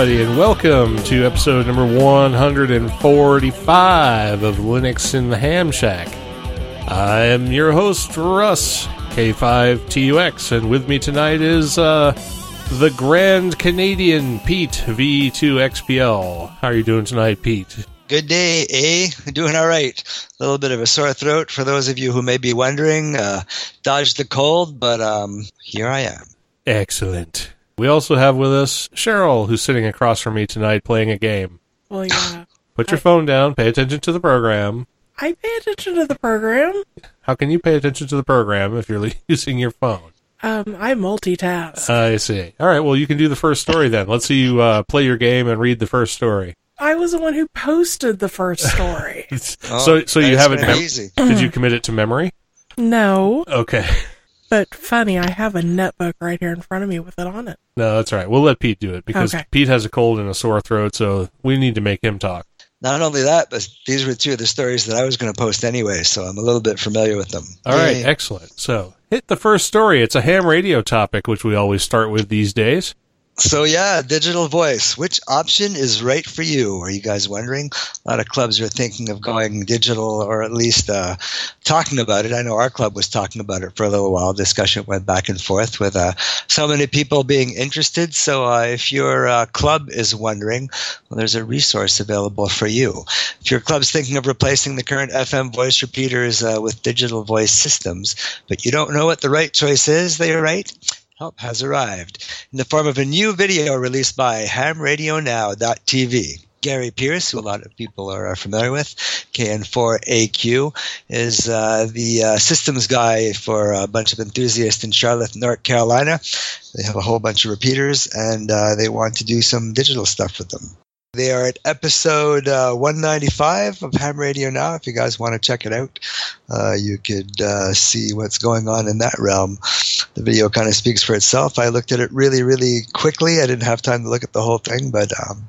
Everybody, and welcome to episode number 145 of Linux in the Ham Shack. I am your host, Russ, K5TUX, and with me tonight is uh, the Grand Canadian Pete V2XPL. How are you doing tonight, Pete? Good day, eh? Doing all right. A little bit of a sore throat for those of you who may be wondering. Uh, dodged the cold, but um, here I am. Excellent. We also have with us Cheryl, who's sitting across from me tonight playing a game. Well, yeah. Put your phone down, pay attention to the program. I pay attention to the program. How can you pay attention to the program if you're using your phone? Um, I multitask. I see. All right, well, you can do the first story then. Let's see you uh, play your game and read the first story. I was the one who posted the first story. so, so you haven't. Mem- easy. did you commit it to memory? no, Okay. But funny, I have a netbook right here in front of me with it on it. No, that's all right. We'll let Pete do it because Okay. Pete has a cold and a sore throat, so we need to make him talk. Not only that, but these were two of the stories that I was going to post anyway, so I'm a little bit familiar with them. All right, Yay. excellent. So, hit the first story. It's a ham radio topic, which we always start with these days. So yeah, digital voice. Which option is right for you? Are you guys wondering? A lot of clubs are thinking of going digital, or at least uh, talking about it. I know our club was talking about it for a little while. Discussion went back and forth with uh, so many people being interested. So uh, if your uh, club is wondering, well, there's a resource available for you. If your club's thinking of replacing the current FM voice repeaters uh, with digital voice systems, but you don't know what the right choice is, they're right help has arrived in the form of a new video released by hamradionow.tv. Gary Pearce, who a lot of people are, are familiar with, KN4AQ, is uh, the uh, systems guy for a bunch of enthusiasts in Charlotte, North Carolina. They have a whole bunch of repeaters and uh, they want to do some digital stuff with them. They are at episode uh, 195 of Ham Radio Now. If you guys want to check it out, uh, you could uh, see what's going on in that realm. The video kind of speaks for itself. I looked at it really, really quickly. I didn't have time to look at the whole thing, but um,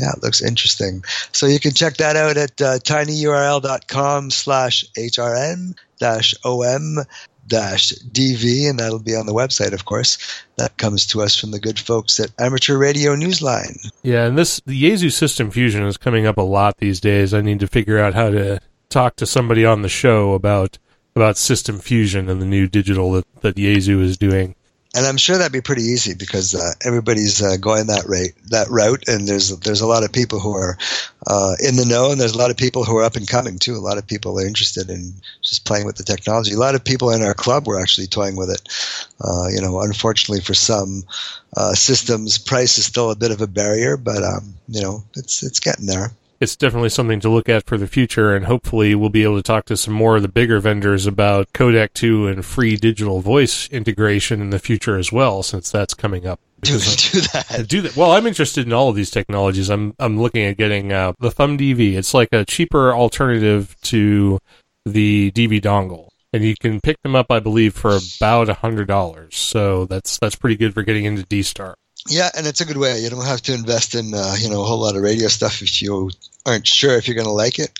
yeah, it looks interesting. So you can check that out at uh, tinyurl.com slash hrn dash om dash dv, and that'll be on the website, of course. That comes to us from the good folks at Amateur Radio Newsline. Yeah, and this the Yaesu System Fusion is coming up a lot these days. I need to figure out how to talk to somebody on the show about about System Fusion and the new digital that, that Yaesu is doing. And I'm sure that'd be pretty easy because uh, everybody's uh, going that rate, that route, and there's there's a lot of people who are uh, in the know, and there's a lot of people who are up and coming too. A lot of people are interested in just playing with the technology. A lot of people in our club were actually toying with it. Uh, you know, unfortunately for some uh, systems, price is still a bit of a barrier, but um, you know, it's it's getting there. It's definitely something to look at for the future, and hopefully we'll be able to talk to some more of the bigger vendors about Codec 2 and free digital voice integration in the future as well, since that's coming up. Do, do that. do that. Well, I'm interested in all of these technologies. I'm I'm looking at getting uh, the Thumb DV. It's like a cheaper alternative to the DV dongle, and you can pick them up, I believe, for about a hundred dollars. So that's that's pretty good for getting into D Star. Yeah, and it's a good way. You don't have to invest in uh, you know a whole lot of radio stuff if you aren't sure if you're going to like it.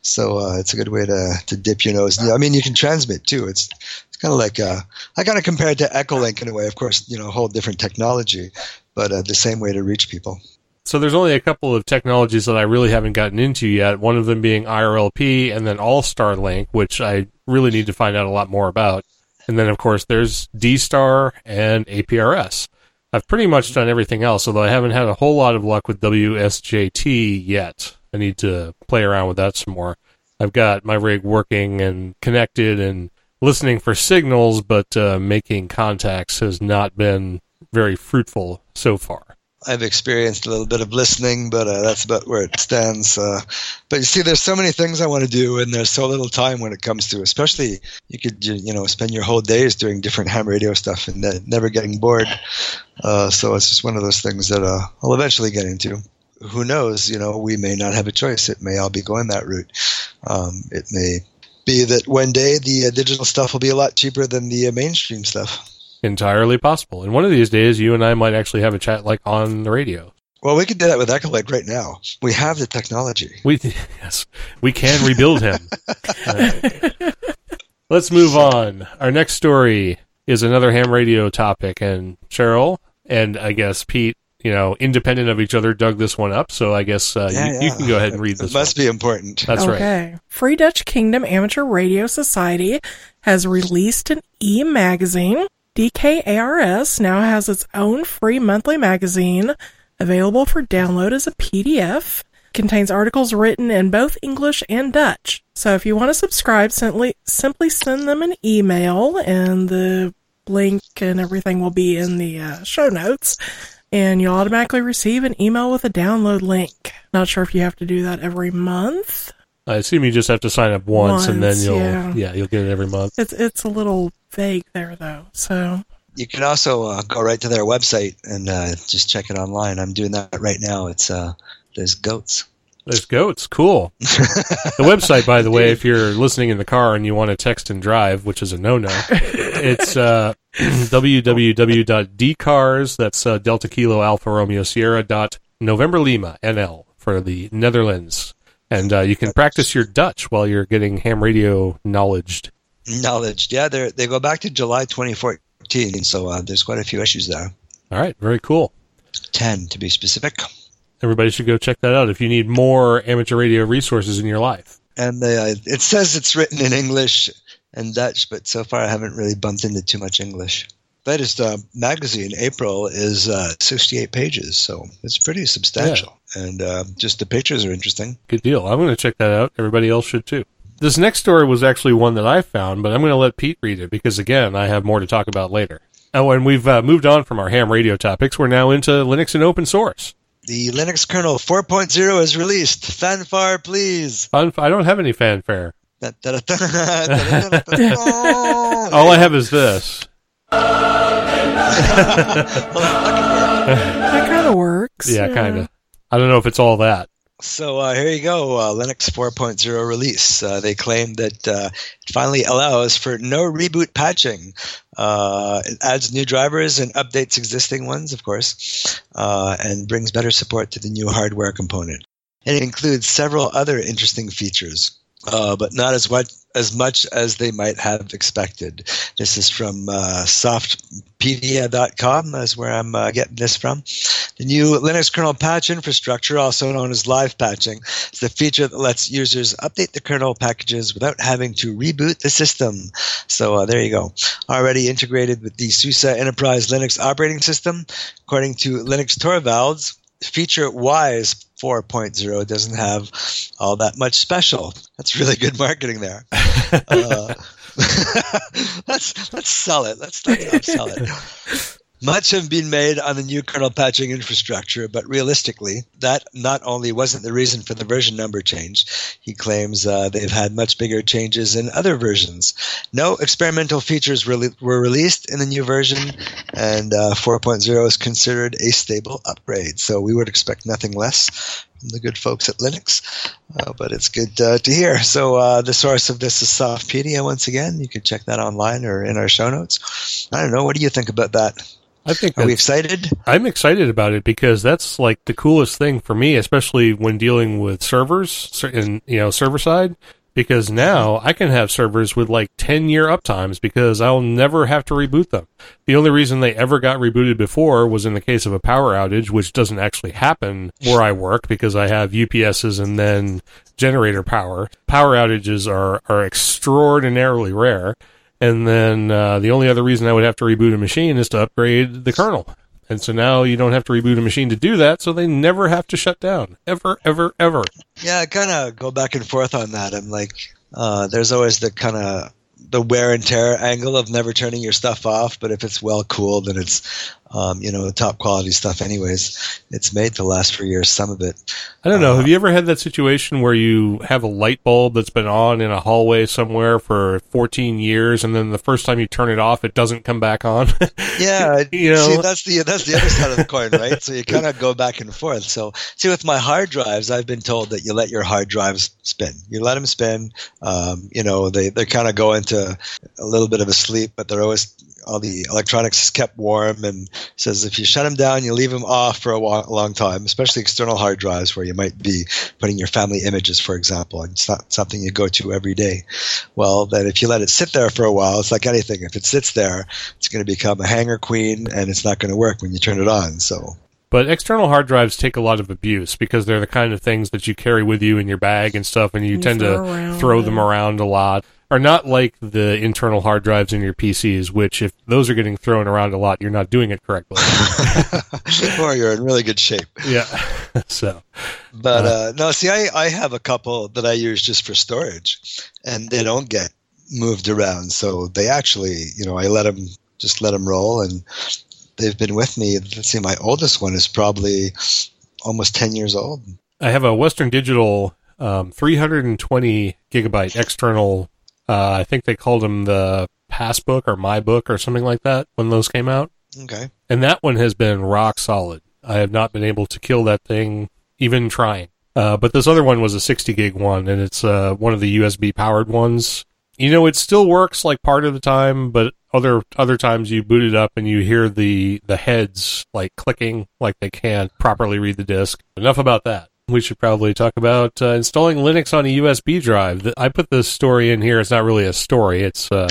So uh, it's a good way to to dip your nose. I mean, you can transmit too. It's it's kind of like uh, I kind of compare it to Echolink in a way. Of course, you know, a whole different technology, but uh, the same way to reach people. So there's only a couple of technologies that I really haven't gotten into yet. One of them being IRLP, and then All Star Link, which I really need to find out a lot more about. And then, of course, there's D Star and APRS. I've pretty much done everything else, although I haven't had a whole lot of luck with WSJT yet. I need to play around with that some more. I've got my rig working and connected and listening for signals, but uh, making contacts has not been very fruitful so far. I've experienced a little bit of listening, but uh, that's about where it stands. Uh, but you see, there's so many things I want to do, and there's so little time when it comes to. Especially, you could you know spend your whole days doing different ham radio stuff and ne- never getting bored. Uh, so it's just one of those things that uh, I'll eventually get into. who knows? You know, we may not have a choice. It may all be going that route. Um, it may be that one day the uh, digital stuff will be a lot cheaper than the uh, mainstream stuff. Entirely possible. And one of these days, you and I might actually have a chat like on the radio. Well, we could do that with Echolink right now. We have the technology. We yes, we can rebuild him. Uh, let's move on. Our next story is another ham radio topic, and Cheryl and I guess Pete, you know, independent of each other, dug this one up. So I guess uh, Yeah, you, yeah. you can go ahead and read It this. must one. be important. That's right. okay. Free Dutch Kingdom Amateur Radio Society has released an e magazine. DKARS now has its own free monthly magazine available for download as a PDF. Contains articles written in both English and Dutch. So if you want to subscribe, simply simply send them an email, and the link and everything will be in the uh, show notes. And you'll automatically receive an email with a download link. Not sure if you have to do that every month. I assume you just have to sign up once, and then you'll yeah. you'll get it every month. It's it's a little vague there though. So You can also uh, go right to their website and uh, just check it online. I'm doing that right now. It's uh, there's goats. There's goats. Cool. the website, by the way, if you're listening in the car and you want to text and drive, which is a no-no, it's uh, www.dkars, that's uh, Delta Kilo Alpha Romeo Sierra dot November Lima NL for the Netherlands. And uh, you can practice your Dutch while you're getting ham radio knowledged. Knowledge. Yeah, they they go back to July 2014, so uh, there's quite a few issues there. All right, very cool. Ten to be specific. Everybody should go check that out if you need more amateur radio resources in your life. And they, uh, it says it's written in English and Dutch, but so far I haven't really bumped into too much English. Latest uh, magazine, April, is uh, 68 pages, so it's pretty substantial. And uh, just the pictures are interesting. Good deal. I'm going to check that out. Everybody else should too. This next story was actually one that I found, but I'm going to let Pete read it because, again, I have more to talk about later. Oh, and we've uh, moved on from our ham radio topics. We're now into Linux and open source. The Linux kernel 4.0 is released. Fanfare, please. Fun, I don't have any fanfare. All I have is this. that kind of works. Yeah, kind of. I don't know if it's all that. So uh, here you go, uh, Linux 4.0 release. Uh, they claim that uh, it finally allows for no reboot patching. Uh, it adds new drivers and updates existing ones, of course, uh, and brings better support to the new hardware component. And it includes several other interesting features, but not as much as much as they might have expected. This is from uh, softpedia.com. That's where I'm uh, getting this from. The new Linux kernel patch infrastructure, also known as live patching, is the feature that lets users update the kernel packages without having to reboot the system. So uh, there you go. Already integrated with the SUSE Enterprise Linux operating system, according to Linus Torvalds, feature wise 4.0 doesn't have all that much special. That's really good marketing there. Uh, let's let's sell it. Let's let's upsell it. Much have been made on the new kernel patching infrastructure, but realistically, that not only wasn't the reason for the version number change. He claims uh, they've had much bigger changes in other versions. No experimental features rele- were released in the new version, and uh, 4.0 is considered a stable upgrade. So we would expect nothing less from the good folks at Linux, uh, but it's good uh, to hear. So uh, the source of this is Softpedia once again. You can check that online or in our show notes. I don't know. What do you think about that? I think Are we excited? I'm excited about it because that's like the coolest thing for me, especially when dealing with servers and you know server side. Because now I can have servers with like 10 year uptimes because I'll never have to reboot them. The only reason they ever got rebooted before was in the case of a power outage, which doesn't actually happen where I work because I have UPSs and then generator power. Power outages are, are extraordinarily rare. And then uh, the only other reason I would have to reboot a machine is to upgrade the kernel. And so now you don't have to reboot a machine to do that, so they never have to shut down. Ever, ever, ever. Yeah, I kind of go back and forth on that. I'm like, uh, there's always the kind of the wear and tear angle of never turning your stuff off, but if it's well cooled and it's Um, you know, top quality stuff. Anyways, it's made to last for years. Some of it. I don't know. Uh, have you ever had that situation where you have a light bulb that's been on in a hallway somewhere for 14 years, and then the first time you turn it off, it doesn't come back on? Yeah, You know? see, that's the that's the other side of the coin, right? So you kind of go back and forth. So, see, with my hard drives, I've been told that you let your hard drives spin. You let them spin. Um, you know, they they kind of go into a little bit of a sleep, but they're always all the electronics is kept warm. And says if you shut them down, you leave them off for a wa- long time, especially external hard drives where you might be putting your family images, for example. And it's not something you go to every day. Well, then if you let it sit there for a while, it's like anything. If it sits there, it's going to become a hangar queen, and it's not going to work when you turn it on. So But external hard drives take a lot of abuse because they're the kind of things that you carry with you in your bag and stuff, and you You tend to throw around throw them around a lot. Are not like the internal hard drives in your PCs, which if those are getting thrown around a lot, you're not doing it correctly. or you're in really good shape. yeah. so But uh, no, see, I, I have a couple that I use just for storage, and they don't get moved around. So they actually, you know, I let them just let them roll, and they've been with me. Let's see, my oldest one is probably almost ten years old. I have a Western Digital um, 320 gigabyte external. Uh, I think they called them the Passbook or My Book or something like that when those came out. Okay, and that one has been rock solid. I have not been able to kill that thing, even trying. Uh, but this other one was a 60 gig one, and it's uh, one of the USB powered ones. You know, it still works like part of the time, but other other times you boot it up and you hear the the heads like clicking, like they can't properly read the disk. Enough about that. We should probably talk about uh, installing Linux on a USB drive. I put this story in here. It's not really a story. It's uh,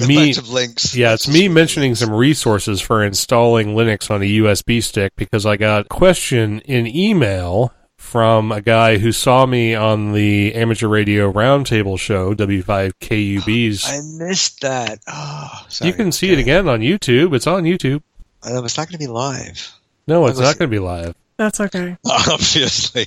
a me. bunch of links. Yeah, it's me mentioning some resources for installing Linux on a USB stick because I got a question in email from a guy who saw me on the amateur radio roundtable show W5KUB's. I missed that. Oh, sorry. you can see it again on YouTube. It's on YouTube. Uh, it's not going to be live, No, it's not going to be live. That's okay. obviously.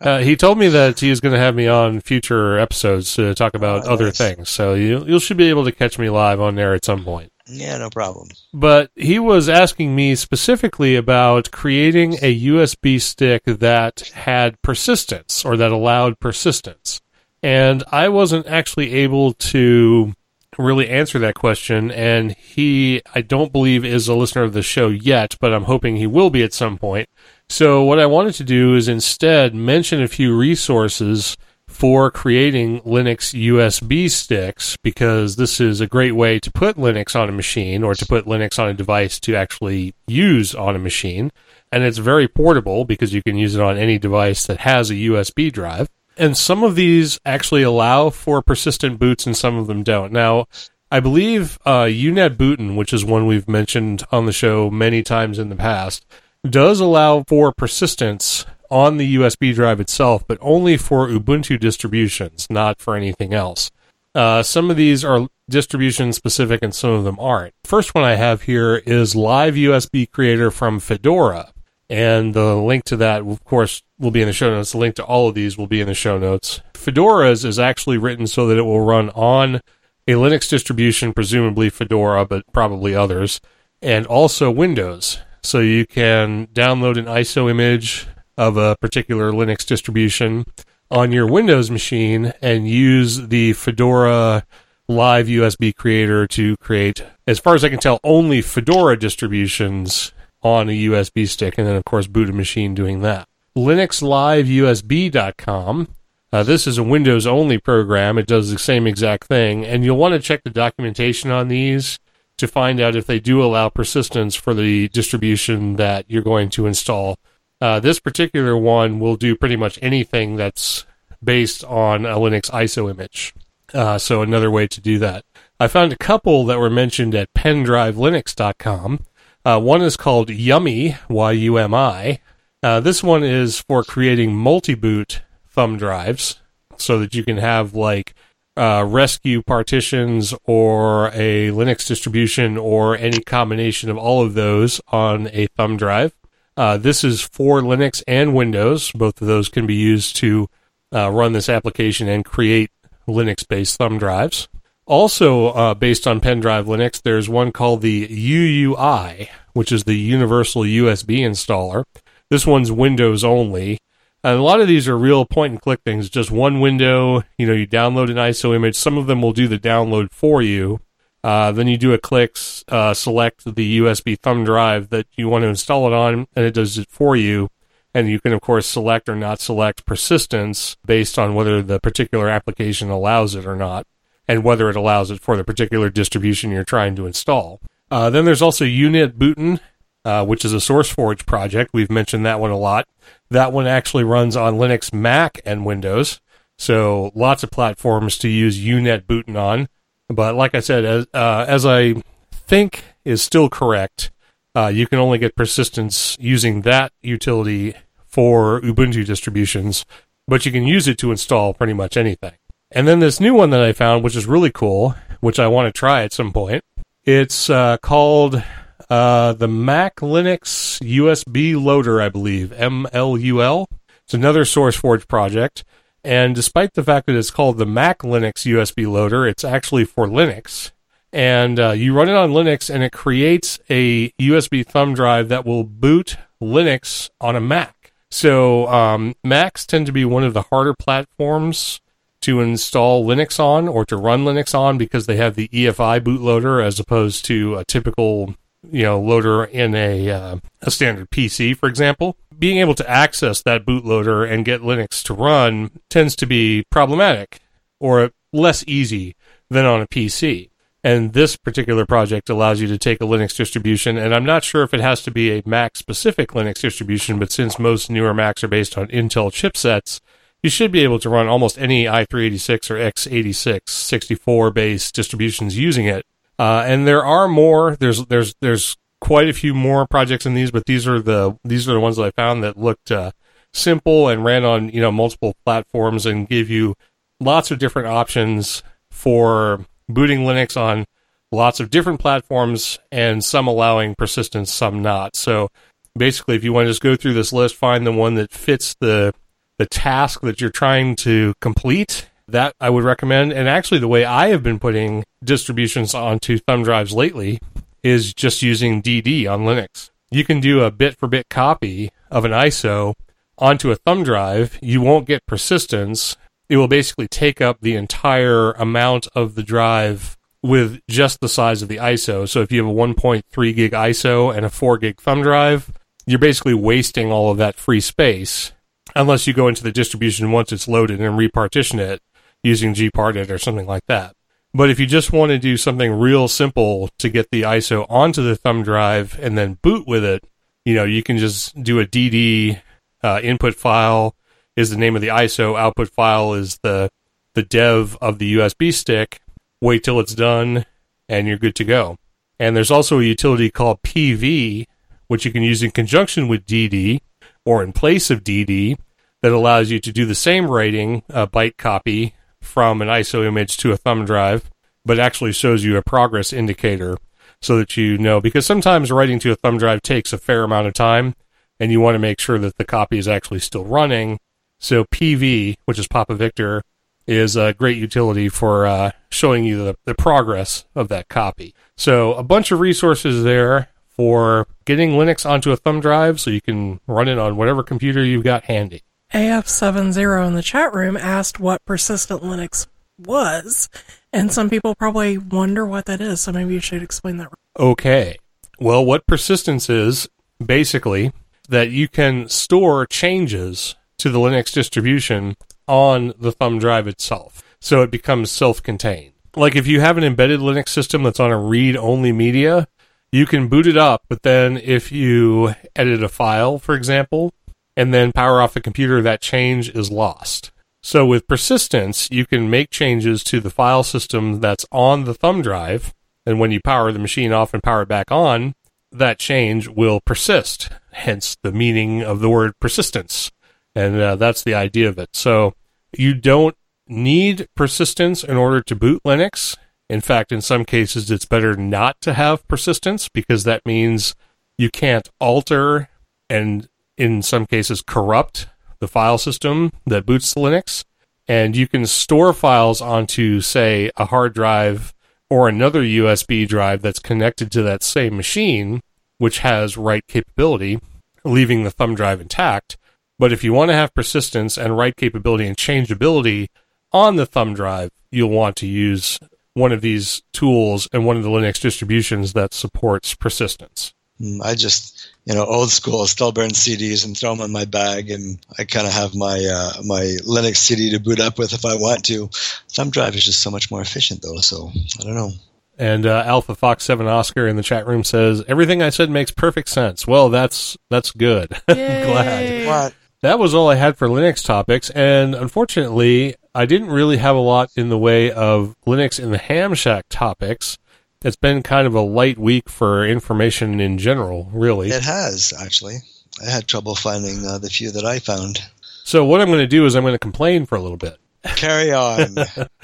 Uh, he told me that he was going to have me on future episodes to talk about Oh, other nice. things. So you you should be able to catch me live on there at some point. yeah, no problem. but he was asking me specifically about creating a USB stick that had persistence or that allowed persistence. And I wasn't actually able to really answer that question. And he, I don't believe, is a listener of the show yet, but I'm hoping he will be at some point. So, what I wanted to do is instead mention a few resources for creating Linux USB sticks because this is a great way to put Linux on a machine or to put Linux on a device to actually use on a machine. And it's very portable because you can use it on any device that has a USB drive. And some of these actually allow for persistent boots and some of them don't. Now, I believe uh, UNetbootin, which is one we've mentioned on the show many times in the past, does allow for persistence on the USB drive itself, but only for Ubuntu distributions, not for anything else. Uh, some of these are distribution specific and some of them aren't. First one I have here is Live USB Creator from Fedora. And the link to that, of course, will be in the show notes. The link to all of these will be in the show notes. Fedora's is actually written so that it will run on a Linux distribution, presumably Fedora, but probably others, and also Windows. So you can download an ISO image of a particular Linux distribution on your Windows machine and use the Fedora Live USB creator to create, as far as I can tell, only Fedora distributions on a USB stick, and then, of course, boot a machine doing that. LinuxLiveUSB.com. Uh, this is a Windows only program. It does the same exact thing, and you'll want to check the documentation on these to find out if they do allow persistence for the distribution that you're going to install. Uh, this particular one will do pretty much anything that's based on a Linux ISO image. Uh, so another way to do that. I found a couple that were mentioned at pendrivelinux.com. Uh, one is called Yummy, Y-U-M-I. Uh, this one is for creating multi-boot thumb drives so that you can have like uh, rescue partitions or a Linux distribution or any combination of all of those on a thumb drive. Uh, this is for Linux and Windows. Both of those can be used to uh, run this application and create Linux based thumb drives. Also, uh, based on Pendrive Linux, there's one called the UUI, which is the universal USB installer. This one's Windows only. And a lot of these are real point and click things, just one window. You know, you download an ISO image. Some of them will do the download for you. Uh, then you do a click, uh, select the USB thumb drive that you want to install it on, and it does it for you. And you can, of course, select or not select persistence based on whether the particular application allows it or not, and whether it allows it for the particular distribution you're trying to install. Uh, then there's also UNetbootin, uh, which is a SourceForge project. We've mentioned that one a lot. That one actually runs on Linux, Mac, and Windows. So lots of platforms to use UNetbootin on. But like I said, as, uh, as I think is still correct, uh, you can only get persistence using that utility for Ubuntu distributions, but you can use it to install pretty much anything. And then this new one that I found, which is really cool, which I want to try at some point. It's uh, called uh, the Mac Linux USB Loader, I believe, MLUL. It's another SourceForge project. And despite the fact that it's called the Mac Linux USB loader, it's actually for Linux. And uh, you run it on Linux, and it creates a USB thumb drive that will boot Linux on a Mac. So um, Macs tend to be one of the harder platforms to install Linux on or to run Linux on because they have the EFI bootloader as opposed to a typical you know loader in a uh, a standard PC, for example being able to access that bootloader and get Linux to run tends to be problematic or less easy than on a PC. And this particular project allows you to take a Linux distribution, and I'm not sure if it has to be a Mac specific Linux distribution, but since most newer Macs are based on Intel chipsets, you should be able to run almost any i386 or x86 64 based distributions using it. Uh, and there are more. There's there's there's quite a few more projects in these, but these are the these are the ones that I found that looked uh, simple and ran on you know multiple platforms and give you lots of different options for booting Linux on lots of different platforms and some allowing persistence, some not. So basically, if you want to just go through this list, find the one that fits the the task that you're trying to complete. That I would recommend. And actually, the way I have been putting distributions onto thumb drives lately is just using DD on Linux. You can do a bit for bit copy of an ISO onto a thumb drive. You won't get persistence. It will basically take up the entire amount of the drive with just the size of the ISO. So if you have a 1.3 gig ISO and a 4 gig thumb drive, you're basically wasting all of that free space unless you go into the distribution once it's loaded and repartition it using gparted or something like that. But if you just want to do something real simple to get the ISO onto the thumb drive and then boot with it, you know, you can just do a DD uh, input file is the name of the ISO, output file is the the dev of the USB stick. Wait till it's done, and you're good to go. And there's also a utility called PV, which you can use in conjunction with DD or in place of DD, that allows you to do the same writing, a byte copy from an ISO image to a thumb drive, but actually shows you a progress indicator so that you know because sometimes writing to a thumb drive takes a fair amount of time and you want to make sure that the copy is actually still running. So PV, which is Papa Victor, is a great utility for uh, showing you the, the progress of that copy. So a bunch of resources there for getting Linux onto a thumb drive so you can run it on whatever computer you've got handy. AF7O in the chat room asked what persistent Linux was, and some people probably wonder what that is, so maybe you should explain that. Okay. Well, what persistence is basically that you can store changes to the Linux distribution on the thumb drive itself. So it becomes self contained. Like if you have an embedded Linux system that's on a read only media, you can boot it up, but then if you edit a file, for example, and then power off the computer, that change is lost. So with persistence, you can make changes to the file system that's on the thumb drive, and when you power the machine off and power it back on, that change will persist. Hence the meaning of the word persistence. And uh, that's the idea of it. So you don't need persistence in order to boot Linux. In fact, in some cases, it's better not to have persistence because that means you can't alter and in some cases corrupt the file system that boots Linux. And you can store files onto, say, a hard drive or another USB drive that's connected to that same machine which has write capability, leaving the thumb drive intact. But if you want to have persistence and write capability and changeability on the thumb drive, you'll want to use one of these tools and one of the Linux distributions that supports persistence. Mm, I just, you know, old school, still burn CDs and throw them in my bag, and I kind of have my uh, my Linux CD to boot up with if I want to. Thumb drive is just so much more efficient, though. So I don't know. And uh, Alpha Fox Seven Oscar in the chat room says everything I said makes perfect sense. Well, that's that's good. Glad. What? That was all I had for Linux topics, and unfortunately, I didn't really have a lot in the way of Linux in the Ham Shack topics. It's been kind of a light week for information in general, really. It has actually. I had trouble finding uh, the few that I found. So what I'm going to do is I'm going to complain for a little bit. Carry on.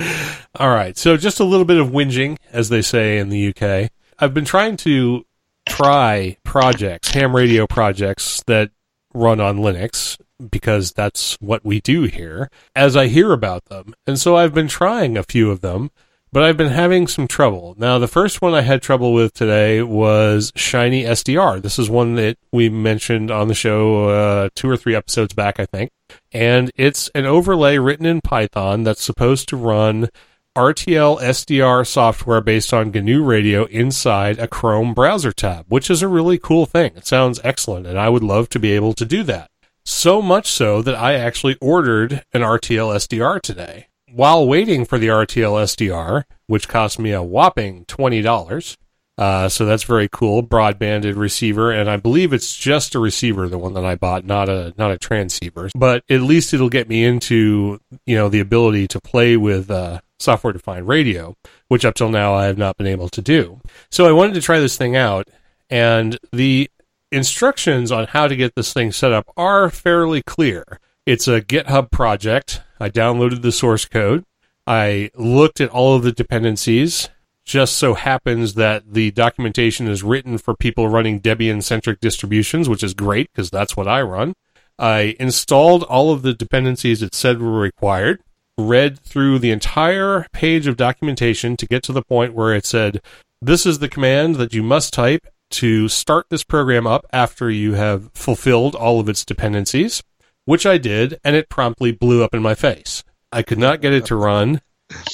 All right. So just a little bit of whinging, as they say in the UK. I've been trying to try projects, ham radio projects that run on Linux because that's what we do here as I hear about them. And so I've been trying a few of them, but I've been having some trouble. Now, the first one I had trouble with today was Shiny SDR. This is one that we mentioned on the show uh, two or three episodes back, I think. And it's an overlay written in Python that's supposed to run RTL SDR software based on GNU Radio inside a Chrome browser tab, which is a really cool thing. It sounds excellent, and I would love to be able to do that. So much so that I actually ordered an RTL SDR today. While waiting for the RTL SDR, which cost me a whopping $20, uh, so that's very cool. Broadbanded receiver, and I believe it's just a receiver, the one that I bought, not a not a transceiver. But at least it'll get me into you know the ability to play with uh, software defined radio, which up till now I have not been able to do. So I wanted to try this thing out, and the instructions on how to get this thing set up are fairly clear. It's a GitHub project. I downloaded the source code. I looked at all of the dependencies. Just so happens that the documentation is written for people running Debian centric distributions, which is great because that's what I run. I installed all of the dependencies it said were required, read through the entire page of documentation to get to the point where it said, This is the command that you must type to start this program up after you have fulfilled all of its dependencies, which I did, and it promptly blew up in my face. I could not get it to run.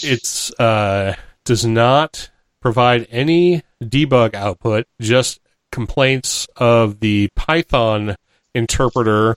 It's uh, does not provide any debug output, just complaints of the Python interpreter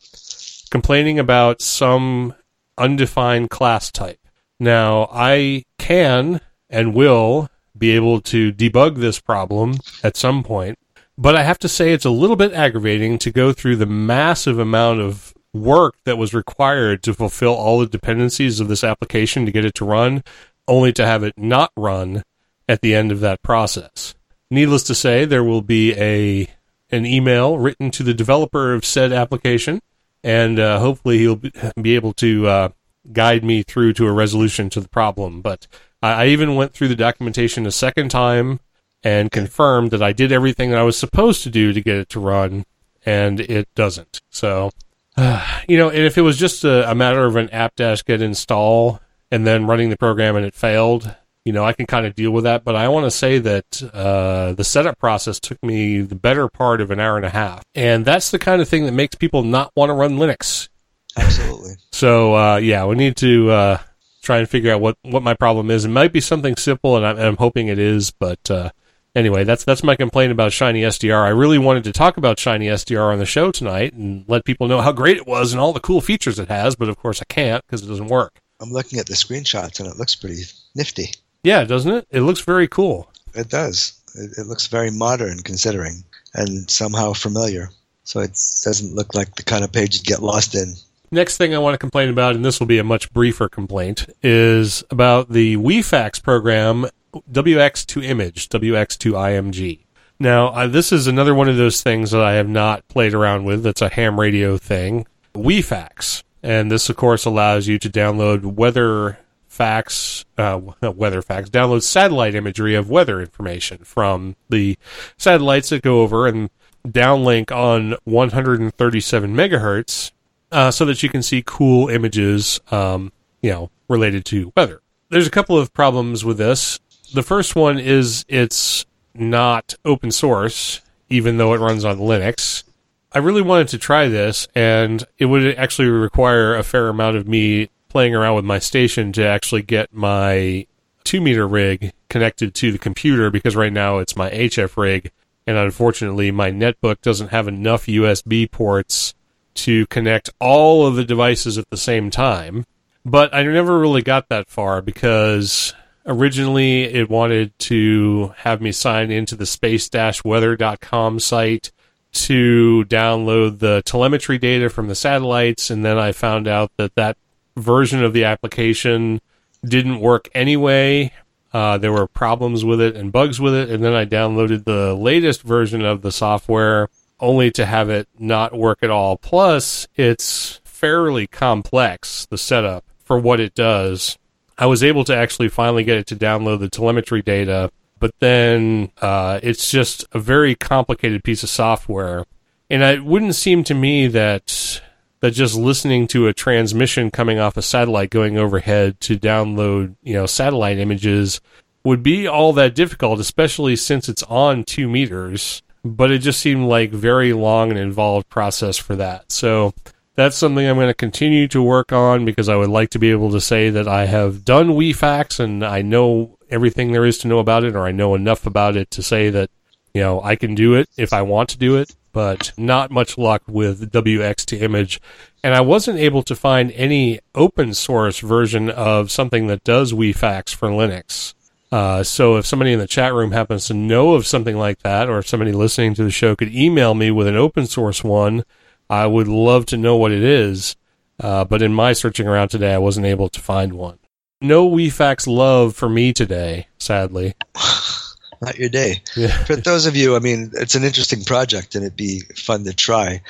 complaining about some undefined class type. Now, I can and will be able to debug this problem at some point, but I have to say it's a little bit aggravating to go through the massive amount of work that was required to fulfill all the dependencies of this application to get it to run, only to have it not run at the end of that process. Needless to say, there will be a an email written to the developer of said application, and uh, hopefully he'll be able to uh, guide me through to a resolution to the problem. But I even went through the documentation a second time and confirmed that I did everything that I was supposed to do to get it to run, and it doesn't. So, you know, and if it was just a, a matter of an app apt-get install and then running the program and it failed, you know, I can kind of deal with that. But I want to say that uh, the setup process took me the better part of an hour and a half, and that's the kind of thing that makes people not want to run Linux. Absolutely. So uh, yeah, we need to uh, try and figure out what, what my problem is. It might be something simple, and I'm, I'm hoping it is. But uh, anyway, that's that's my complaint about Shiny SDR. I really wanted to talk about Shiny SDR on the show tonight and let people know how great it was and all the cool features it has. But of course, I can't because it doesn't work. I'm looking at the screenshots and it looks pretty nifty. Yeah, doesn't it? It looks very cool. It does. It, it looks very modern considering and somehow familiar. So it doesn't look like the kind of page you'd get lost in. Next thing I want to complain about, and this will be a much briefer complaint, is about the WeFax program WX2 Image, WX2 IMG. Now, uh, this is another one of those things that I have not played around with. That's a ham radio thing. WeFax. And this, of course, allows you to download weather facts, uh, weather facts, download satellite imagery of weather information from the satellites that go over and downlink on 137 megahertz uh, so that you can see cool images, um, you know, related to weather. There's a couple of problems with this. The first one is it's not open source. even though it runs on Linux. I really wanted to try this, and it would actually require a fair amount of me playing around with my station to actually get my two meter rig connected to the computer because right now it's my HF rig, and unfortunately my netbook doesn't have enough USB ports to connect all of the devices at the same time. But I never really got that far because originally it wanted to have me sign into the space-weather.com site to download the telemetry data from the satellites and then I found out that that version of the application didn't work anyway. Uh, there were problems with it and bugs with it, and then I downloaded the latest version of the software only to have it not work at all. Plus, it's fairly complex, the setup for what it does. I was able to actually finally get it to download the telemetry data, but then uh, it's just a very complicated piece of software. And it wouldn't seem to me that that just listening to a transmission coming off a satellite going overhead to download, you know, satellite images would be all that difficult, especially since it's on two meters. But it just seemed like very long and involved process for that. So that's something I'm going to continue to work on because I would like to be able to say that I have done WeFax and I know everything there is to know about it, or I know enough about it to say that you know I can do it if I want to do it but not much luck with WX to image. And I wasn't able to find any open source version of something that does WeFax for Linux. Uh, so if somebody in the chat room happens to know of something like that, or if somebody listening to the show could email me with an open source one, I would love to know what it is. Uh, but in my searching around today, I wasn't able to find one. No WeFax love for me today, sadly. not your day. Yeah. For those of you, I mean, it's an interesting project and it'd be fun to try.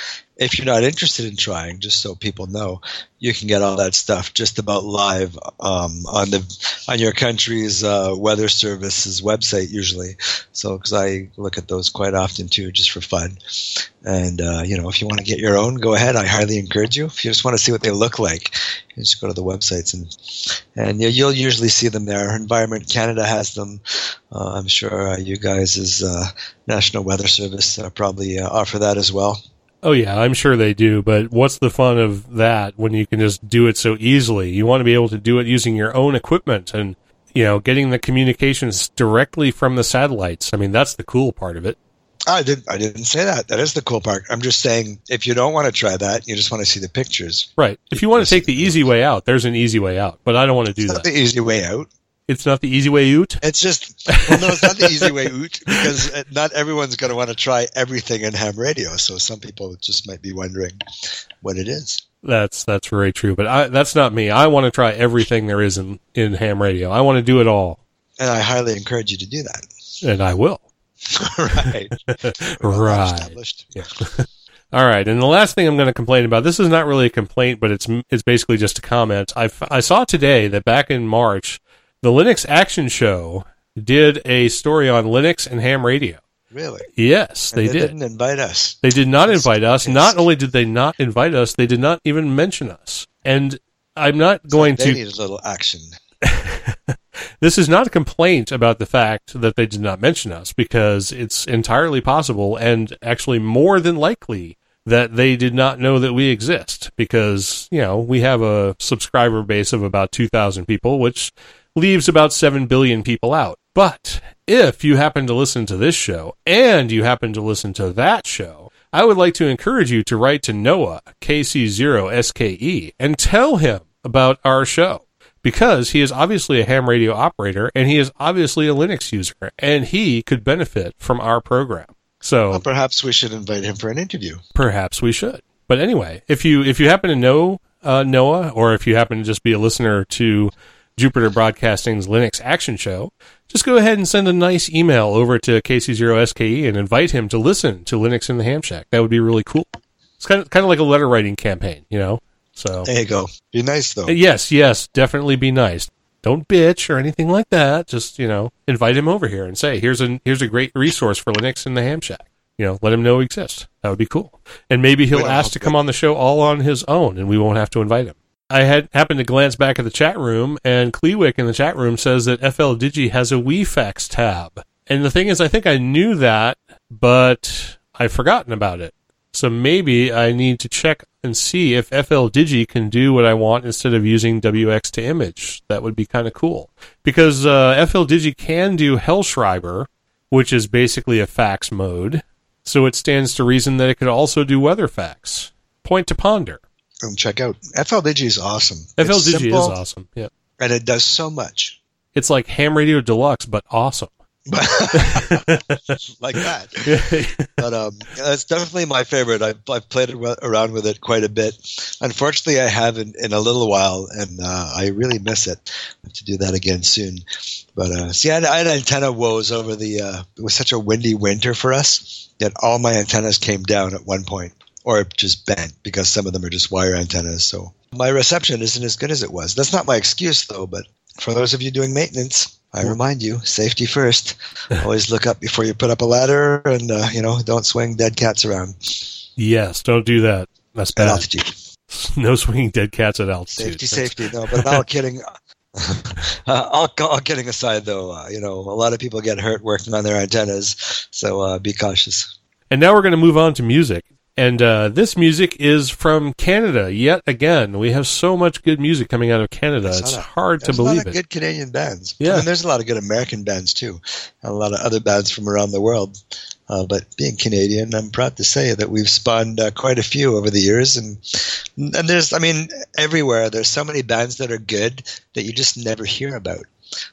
If you're not interested in trying, just so people know, you can get all that stuff just about live um, on the on your country's uh, weather service's website usually. So, because I look at those quite often too, just for fun. And uh, you know, if you want to get your own, go ahead. I highly encourage you. If you just want to see what they look like, just go to the websites and and you'll usually see them there. Environment Canada has them. Uh, I'm sure uh, you guys, uh, National Weather Service, uh, probably offer that as well. Oh yeah, I'm sure they do, but what's the fun of that when you can just do it so easily? You want to be able to do it using your own equipment and you know, getting the communications directly from the satellites. I mean, that's the cool part of it. I didn't. I didn't say that. That is the cool part. I'm just saying, if you don't want to try that, you just want to see the pictures. Right. If you want to take the easy way out, there's an easy way out, but I don't want to do that. the easy way out. It's not the easy way out. It's just well, no, it's not the easy way out because uh, not everyone's going to want to try everything in ham radio. So some people just might be wondering what it is. That's that's very true, but I, that's not me. I want to try everything there is in in ham radio. I want to do it all, And I highly encourage you to do that. and I will. right. Right. established. All right, and the last thing I'm going to complain about. This is not really a complaint, but it's it's basically just a comment. I f- I saw today that back in March, the Linux Action Show did a story on Linux and ham radio. Really? Yes, they they did. didn't invite us. They did not invite us. Not only did they not invite us, they did not even mention us. And I'm not going they to. need a little action. This is not a complaint about the fact that they did not mention us because it's entirely possible and actually more than likely that they did not know that we exist because, you know, we have a subscriber base of about 2,000 people, which leaves about 7 billion people out. But if you happen to listen to this show and you happen to listen to that show, I would like to encourage you to write to Noah, KC0SKE, E, and tell him about our show because he is obviously a ham radio operator and he is obviously a Linux user and he could benefit from our program. So Well, perhaps we should invite him for an interview. perhaps we should. But anyway, if you if you happen to know uh, Noah or if you happen to just be a listener to Jupiter Broadcasting's Linux Action Show, just go ahead and send a nice email over to KC0SKE E and invite him to listen to Linux in the Ham Shack. That would be really cool. It's kind of kind of like a letter writing campaign, you know. So There you go. Be nice though. Uh, yes, yes, definitely be nice. Don't bitch or anything like that. Just you know, invite him over here and say, "Here's a here's a great resource for Linux in the Ham Shack." You know, let him know we exist. That would be cool. And maybe he'll ask to- come on the show all on his own, and we won't have to invite him. I had happened to glance back at the chat room, and Kleewick in the chat room says that FL Digi has a WeFax tab. And the thing is, I think I knew that but I've forgotten about it. So maybe I need to check and see if FL Digi can do what I want instead of using WX to image. That would be kind of cool. Because uh, FL Digi can do Hellschreiber, which is basically a fax mode. So it stands to reason that it could also do WeatherFax. Point to ponder. Um, check out FL Digi is awesome. FL It's Digi is awesome. Yeah. and it does so much. It's like Ham Radio Deluxe, but awesome. like that. But um, it's definitely my favorite. I've, I've played around with it quite a bit. Unfortunately, I haven't in a little while, and uh, I really miss it. I have to do that again soon. But uh, see, I had, I had antenna woes over the. Uh, it was such a windy winter for us that all my antennas came down at one point, or just bent because some of them are just wire antennas. So my reception isn't as good as it was. That's not my excuse, though. But for those of you doing maintenance, I remind you, safety first. Always look up before you put up a ladder, and uh, you know, don't swing dead cats around Yes, don't do that. That's at altitude. No swinging dead cats at altitude. Safety, safety. No, but all kidding. Uh, all, all kidding aside, though, uh, you know, a lot of people get hurt working on their antennas, so uh, be cautious. And now we're going to move on to music. And uh, this music is from Canada yet again. We have so much good music coming out of Canada. It's a- hard to There's a lot believe of it. good Canadian bands. Yeah. I mean, there's a lot of good American bands too, and a lot of other bands from around the world. Uh, but being Canadian, I'm proud to say that we've spawned uh, quite a few over the years, and and there's, I mean, everywhere there's so many bands that are good that you just never hear about.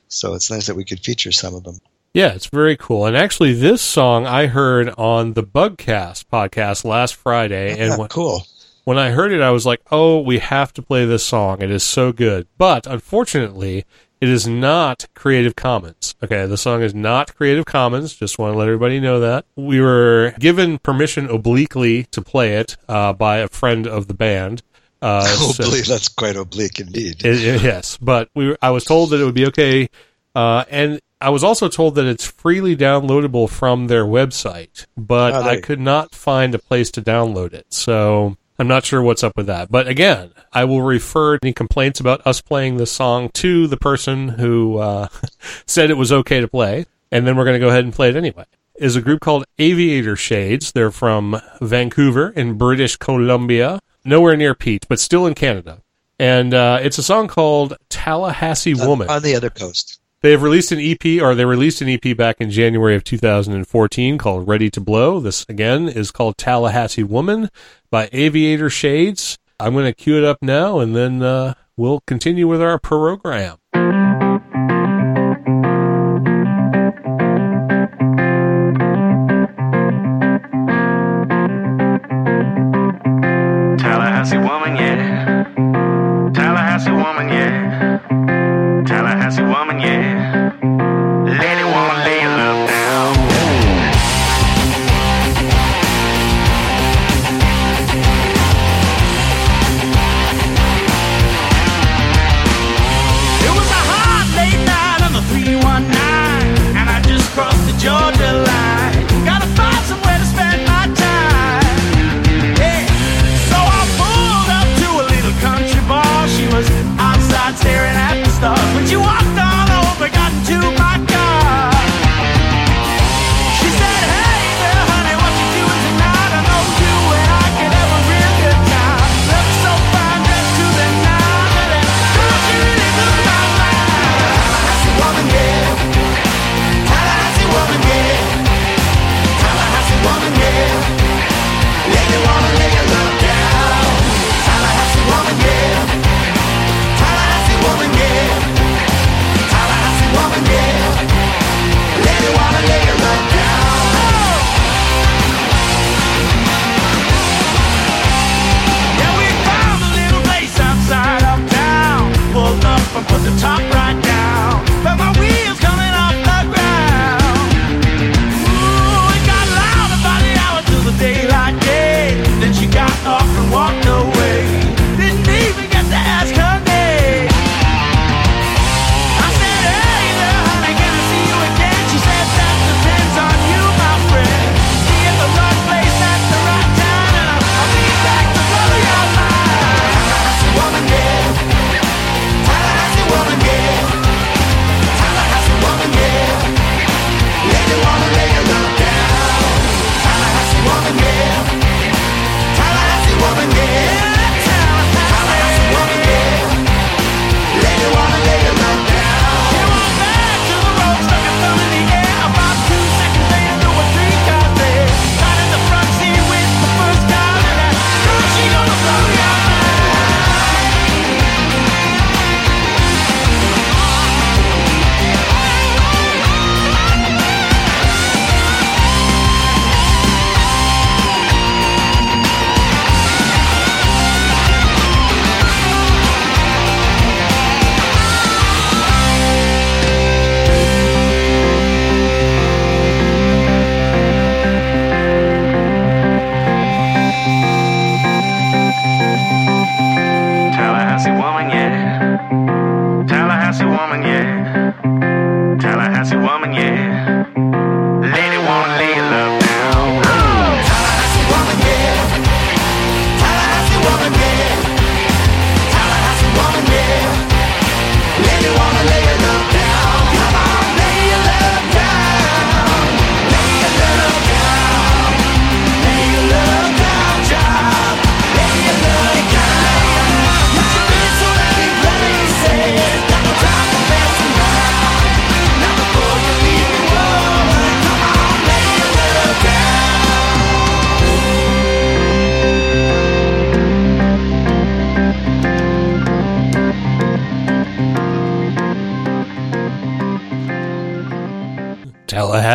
So it's nice that we could feature some of them. Yeah, it's very cool. And actually, this song I heard on the Bugcast podcast last Friday. Yeah, And when, cool. when I heard it, I was like, oh, we have to play this song. It is so good. But unfortunately, it is not Creative Commons. Okay, the song is not Creative Commons. Just want to let everybody know that. We were given permission obliquely to play it uh, by a friend of the band. Uh, so- Oblique, that's quite oblique indeed. it- it- yes, but we were, I was told that it would be okay, uh, and I was also told that it's freely downloadable from their website, but Oh, I could not find a place to download it. So I'm not sure what's up with that. But again, I will refer any complaints about us playing this song to the person who uh, said it was okay to play, and then we're going to go ahead and play it anyway. Is a group called Aviator Shades. They're from Vancouver in British Columbia, nowhere near Pete, but still in Canada. And uh, it's a song called Tallahassee Woman. on the other coast. They have released an EP, or they released an EP back in January of 2014 called Ready to Blow. This, again, is called Tallahassee Woman by Aviator Shades. I'm going to cue it up now, and then uh, we'll continue with our program.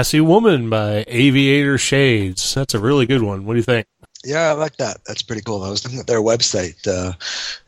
Tallahassee Woman by Aviator Shades. That's a really good one. What do you think? Yeah, I like that. That's pretty cool. I was looking at their website. Uh,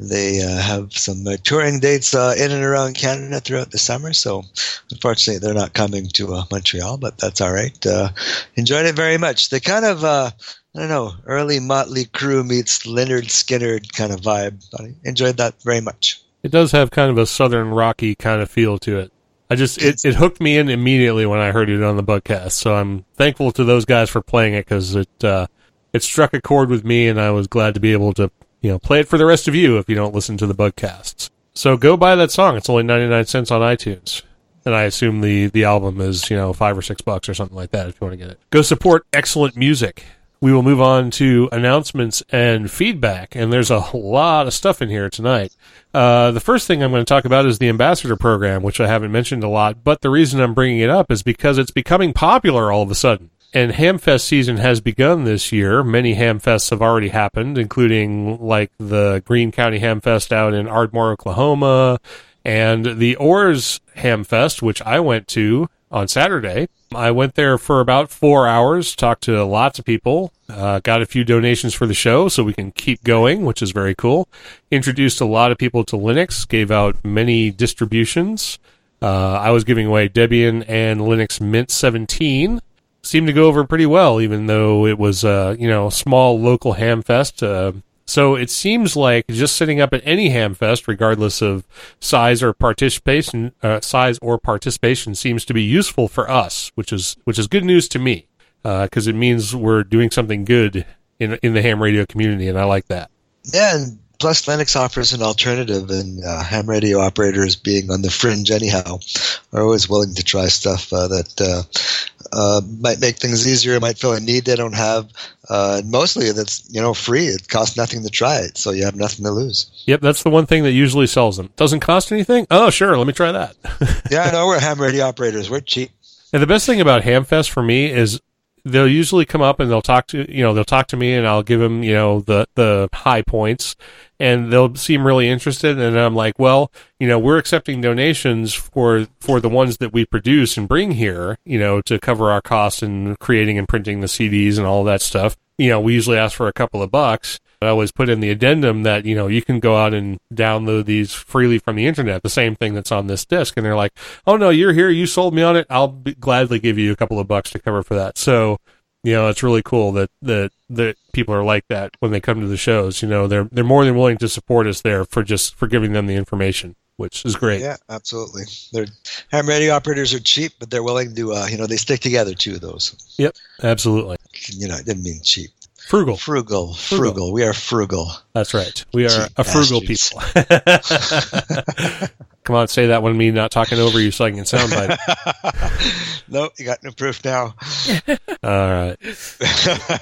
they uh, have some uh, touring dates uh, in and around Canada throughout the summer. So, unfortunately, they're not coming to uh, Montreal, but that's all right. Uh, enjoyed it very much. They kind of, uh, I don't know, early Motley Crue meets Lynyrd Skynyrd kind of vibe. I enjoyed that very much. It does have kind of a southern rocky kind of feel to it. I just it, it hooked me in immediately when I heard it on the Bugcast. So I'm thankful to those guys for playing it because it uh, it struck a chord with me, and I was glad to be able to you know play it for the rest of you if you don't listen to the Bugcasts. So go buy that song. It's only ninety nine cents on iTunes. And I assume the, the album is, you know, five or six bucks or something like that if you want to get it. Go support excellent music. We will move on to announcements and feedback, and there's a lot of stuff in here tonight. Uh, the first thing I'm going to talk about is the ambassador program, which I haven't mentioned a lot, but the reason I'm bringing it up is because it's becoming popular all of a sudden. And Hamfest season has begun this year. Many Hamfests have already happened, including like the Greene County Hamfest out in Ardmore, Oklahoma, and the Oars Hamfest, which I went to on Saturday. I went there for about four hours, talked to lots of people, uh, got a few donations for the show so we can keep going, which is very cool. Introduced a lot of people to Linux, gave out many distributions. Uh, I was giving away Debian and Linux Mint 17. Seemed to go over pretty well, even though it was, uh, you know, a small local hamfest. Uh, so it seems like just sitting up at any hamfest, regardless of size or participation, uh, size or participation, seems to be useful for us, which is which is good news to me because it means we're doing something good in in the ham radio community, and I like that. Yeah, and plus Linux offers an alternative, and uh, ham radio operators, being on the fringe anyhow, are always willing to try stuff uh, that uh, might make things easier, might fill a need they don't have. Uh, and mostly, that's you know free. It costs nothing to try it, so you have nothing to lose. Yep, that's the one thing that usually sells them. Doesn't cost anything. Oh, sure, let me try that. yeah, I know we're ham radio operators. We're cheap. And the best thing about Hamfest for me is they'll usually come up and they'll talk to you know they'll talk to me and I'll give them you know the the high points and they'll seem really interested and I'm like well you know we're accepting donations for for the ones that we produce and bring here you know to cover our costs in creating and printing the CDs and all that stuff. You know we usually ask for a couple of bucks I always put in the addendum that you know you can go out and download these freely from the internet, the same thing that's on this disc. And they're like, "Oh no, you're here. You sold me on it. I'll be, gladly give you a couple of bucks to cover for that." So, you know, it's really cool that that that people are like that when they come to the shows. You know, they're they're more than willing to support us there for just for giving them the information, which is great. Yeah, absolutely. They're ham radio operators are cheap, but they're willing to uh, you know they stick together too. Those Yep, absolutely. you know I didn't mean cheap. Frugal. Frugal, frugal. We are frugal. That's right. We are a frugal people. Come on, say that when me not talking over you so I can soundbite. no, you got no proof now. All right.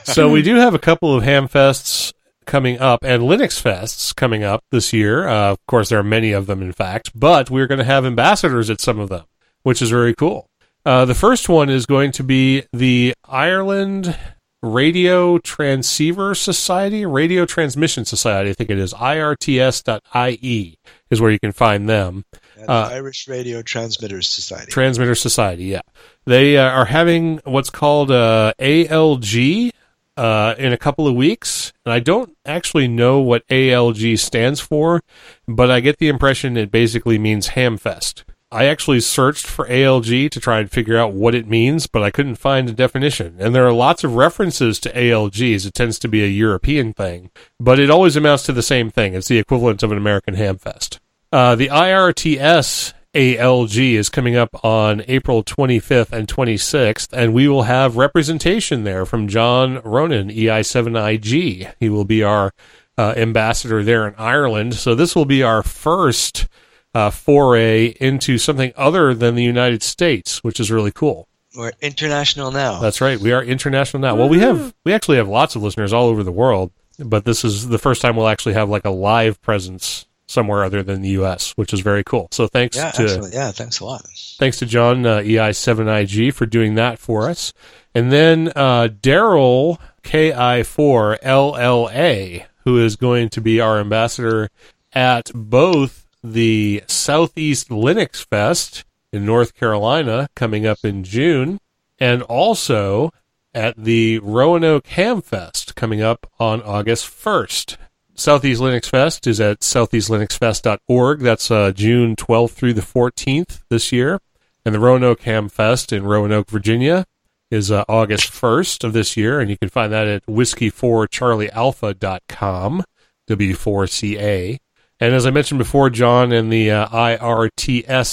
So we do have a couple of ham fests coming up and Linux fests coming up this year. Uh, of course, there are many of them, in fact, but we're going to have ambassadors at some of them, which is very cool. Uh, the first one is going to be the Ireland Radio Transceiver Society, Radio Transmission Society, I think it is, irts.ie is where you can find them. And Uh, Irish Radio Transmitters Society. Transmitter Society, yeah. They uh, are having what's called uh, ALG uh, in a couple of weeks. And I don't actually know what ALG stands for, but I get the impression it basically means Hamfest. I actually searched for ALG to try and figure out what it means, but I couldn't find a definition. And there are lots of references to ALGs. It tends to be a European thing, but it always amounts to the same thing. It's the equivalent of an American Hamfest. Uh, the IRTS ALG is coming up on April 25th and 26th, and we will have representation there from John Ronan, EI7IG. He will be our uh, ambassador there in Ireland. So this will be our first uh, foray into something other than the United States, which is really cool. We're international now. That's right. We are international now. Well, we have we actually have lots of listeners all over the world, but this is the first time we'll actually have like a live presence somewhere other than the U.S., which is very cool. So thanks yeah, to excellent. Yeah, thanks a lot. thanks to John uh, EI7IG for doing that for us, and then uh, Daryl KI4LLA, who is going to be our ambassador at both the Southeast Linux Fest in North Carolina coming up in June, and also at the Roanoke Ham Fest coming up on August 1st. Southeast Linux Fest is at southeastlinuxfest.org. That's uh, June 12th through the 14th this year. And the Roanoke Ham Fest in Roanoke, Virginia is uh, August 1st of this year. And you can find that at whiskey4charliealpha.com, W4CA. And as I mentioned before, John, and the uh, IRTS.IE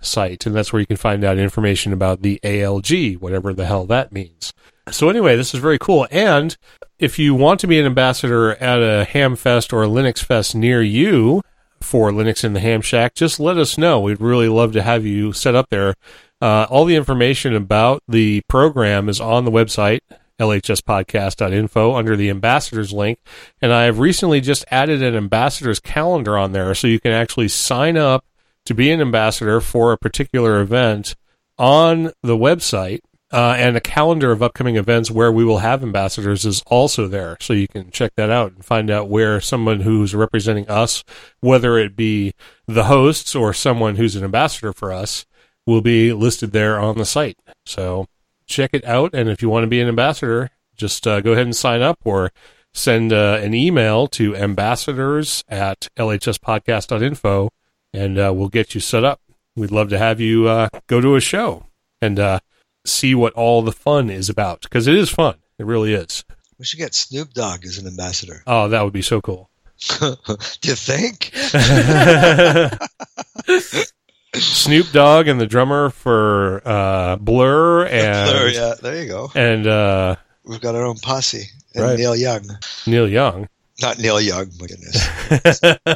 site, and that's where you can find out information about the ALG, whatever the hell that means. So anyway, this is very cool. And if you want to be an ambassador at a Ham Fest or a Linux Fest near you for Linux in the Ham Shack, just let us know. We'd really love to have you set up there. Uh, all the information about the program is on the website, lhspodcast.info, under the ambassadors link. And I have recently just added an ambassador's calendar on there so you can actually sign up to be an ambassador for a particular event on the website. Uh, and a calendar of upcoming events where we will have ambassadors is also there. So you can check that out and find out where someone who's representing us, whether it be the hosts or someone who's an ambassador for us, will be listed there on the site. So check it out. And if you want to be an ambassador, just uh, go ahead and sign up or send uh, an email to ambassadors at lhspodcast.info and uh, we'll get you set up. We'd love to have you uh, go to a show and uh, see what all the fun is about because it is fun. It really is. We should get Snoop Dogg as an ambassador. Oh, that would be so cool. Do you think? Snoop Dogg and the drummer for uh, Blur and Blur, yeah, there you go. and uh, We've got our own posse. And Right. Neil Young. Neil Young. Not Neil Young, my goodness.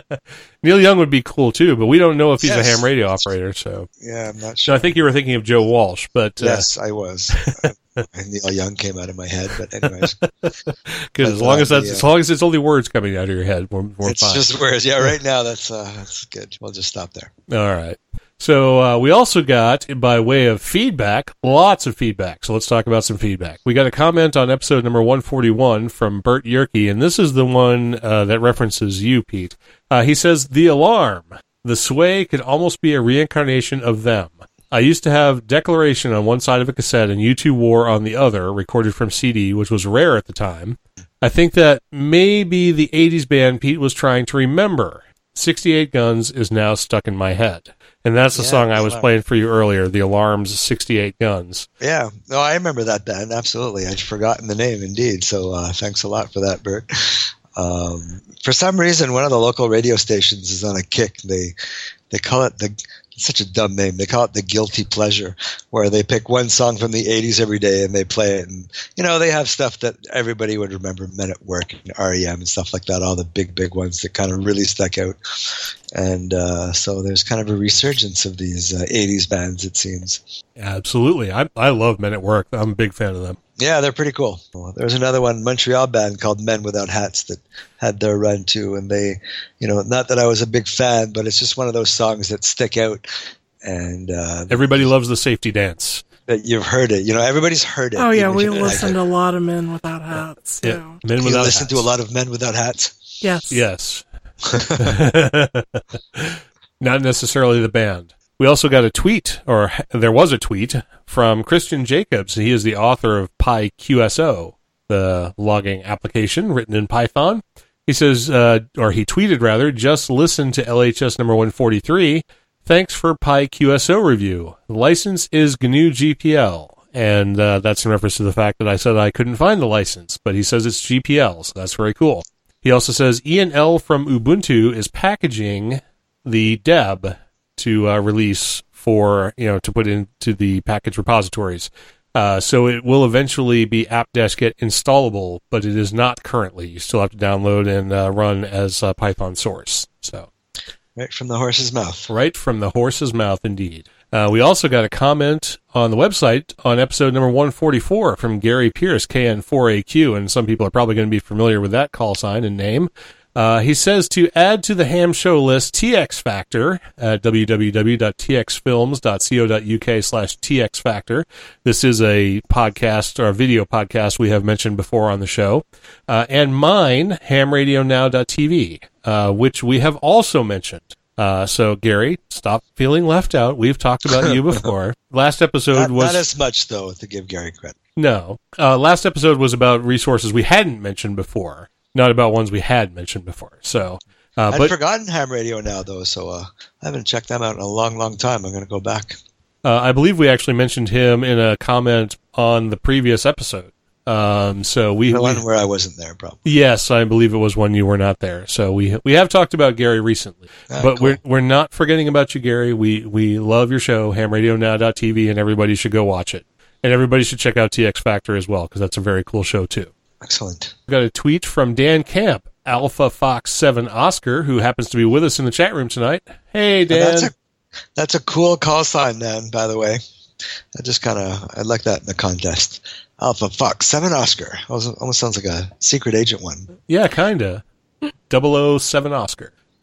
Neil Young would be cool too, but we don't know if he's Yes. a ham radio operator. So, Yeah, I'm not so sure. I think you were thinking of Joe Walsh, but uh, yes, I was. and Neil Young came out of my head, but anyways, because as long as that's the, uh, as long as it's only words coming out of your head, we're, we're it's fine. just words. Yeah, right now that's uh, that's good. We'll just stop there. All right. So uh, we also got, by way of feedback, lots of feedback. So let's talk about some feedback. We got a comment on episode number 141 from Bert Yerke, and this is the one uh, that references you, Pete. Uh, he says, The alarm. The sway could almost be a reincarnation of them. I used to have Declaration on one side of a cassette and U2 War on the other, recorded from CD, which was rare at the time. I think that maybe the 80s band Pete was trying to remember. 68 Guns is now stuck in my head. And that's the Yeah, song I was playing for you earlier, The Alarms 68 Guns. Yeah, no, I remember that band. Absolutely, I'd forgotten the name. Indeed, so uh, thanks a lot for that, Bert. Um, for some reason, one of the local radio stations is on a kick. They they call it the such a dumb name. They call it the guilty pleasure, where they pick one song from the '80s every day and they play it. And you know, they have stuff that everybody would remember: Men at Work and REM and stuff like that. All the big, big ones that kind of really stuck out. And uh, so there's kind of a resurgence of these uh, '80s bands. It seems. Absolutely. I, I love Men at Work. I'm a big fan of them. Yeah, they're pretty cool. There's another one, Montreal band called Men Without Hats that had their run too, and they, you know, not that I was a big fan, but it's just one of those songs that stick out, and uh, Everybody loves the safety dance. that you've heard it. You know, everybody's heard it. Oh yeah, we you listen to a lot of men without hats. So. Yeah. Men You without listen hats. to a lot of Men Without Hats. Yes. Yes. Not necessarily the band. We also got a tweet, or there was a tweet from Christian Jacobs. He is the author of PyQSO, the logging application written in Python. He says, uh, or he tweeted rather, just listen to LHS number 143. Thanks for PyQSO review. The license is GNU GPL, and uh, that's in reference to the fact that I said I couldn't find the license, but he says it's GPL, so that's very cool. He also says Ian L from Ubuntu is packaging the deb to uh, release for you know to put into the package repositories. Uh, so it will eventually be apt-get installable, but it is not currently. You still have to download and uh, run as uh, Python source. So Right from the horse's mouth. right from the horse's mouth, indeed. Uh, we also got a comment on the website on episode number 144 from Gary Pearce, KN4AQ, and some people are probably going to be familiar with that call sign and name. Uh, he says to add to the ham show list TX Factor at www.txfilms.co.uk slash TX Factor. This is a podcast or a video podcast we have mentioned before on the show. Uh, and mine, hamradionow.tv, uh, which we have also mentioned. Uh, so Gary, stop feeling left out. We've talked about you before. Last episode Not, was not as much though to give Gary credit. no. Uh, last episode was about resources we hadn't mentioned before, not about ones we had mentioned before. So, uh, I'd but forgotten Ham Radio now though, so uh, I haven't checked them out in a long, long time. I'm going to go back. uh, I believe we actually mentioned him in a comment on the previous episode. Um, so we, The we where I wasn't there, probably. yes, I believe it was when you were not there. So we we have talked about Gary recently, Ah, but cool. we're we're not forgetting about you, Gary. We we love your show, HamRadioNow.tv, and everybody should go watch it, and everybody should check out TX Factor as well because that's a very cool show too. Excellent. We got a tweet from Dan Camp, Alpha Fox Seven Oscar, who happens to be with us in the chat room tonight. Hey, Dan. That's a that's a cool call sign, man. By the way, I just kind of I like that in the contest. Alpha Fox Seven Oscar. Almost, almost sounds like a secret agent one. Yeah, kinda. 007 Oscar.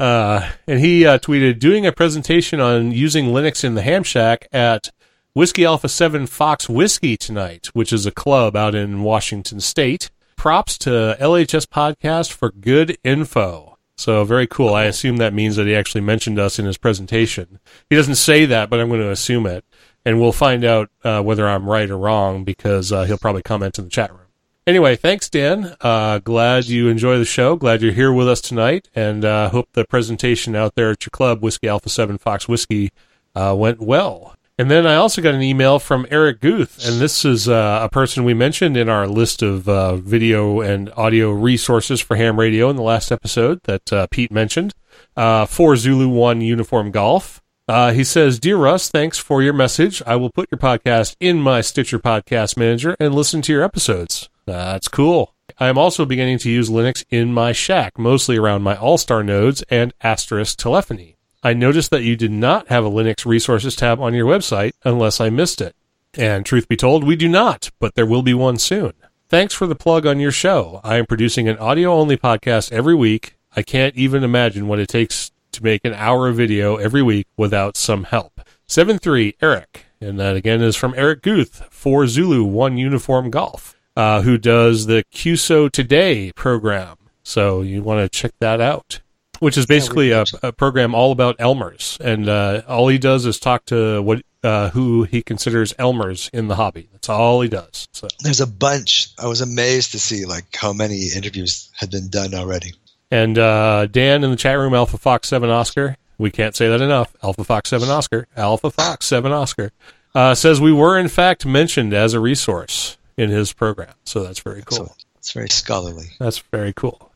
uh, and he uh, tweeted, doing a presentation on using Linux in the Ham Shack at Whiskey Alpha 7 Fox Whiskey tonight, which is a club out in Washington State. Props to LHS Podcast for good info. So very cool. I assume that means that he actually mentioned us in his presentation. He doesn't say that, but I'm going to assume it. And we'll find out uh, whether I'm right or wrong because uh, he'll probably comment in the chat room. Anyway, thanks, Dan. Uh, glad you enjoy the show. Glad you're here with us tonight, and uh, hope the presentation out there at your club, Whiskey Alpha Seven Fox Whiskey, uh, went well. And then I also got an email from Eric Guth, and this is uh, a person we mentioned in our list of uh, video and audio resources for ham radio in the last episode that uh, Pete mentioned. Uh, for Zulu One Uniform Golf. Uh, he says, Dear Russ, thanks for your message. I will put your podcast in my Stitcher podcast manager and listen to your episodes. That's cool. I am also beginning to use Linux in my shack, mostly around my All Star nodes and Asterisk telephony. I noticed that you did not have a Linux resources tab on your website unless I missed it. And truth be told, we do not, but there will be one soon. Thanks for the plug on your show. I am producing an audio only podcast every week. I can't even imagine what it takes to make an hour of video every week without some help. 7-3, Eric. And that again is from Eric Guth for Zulu 1 Uniform Golf, uh, who does the QSO Today program. So you want to check that out, which is basically a, a program all about Elmers. And uh, all he does is talk to what uh, who he considers Elmers in the hobby. That's all he does. So There's a bunch. I was amazed to see like how many interviews had been done already. And uh, Dan in the chat room, Alpha Fox 7 Oscar. We can't say that enough. Alpha Fox 7 Oscar. Alpha Fox 7 Oscar. Uh, says we were, in fact, mentioned as a resource in his program. So that's very cool. So it's very scholarly, That's very cool.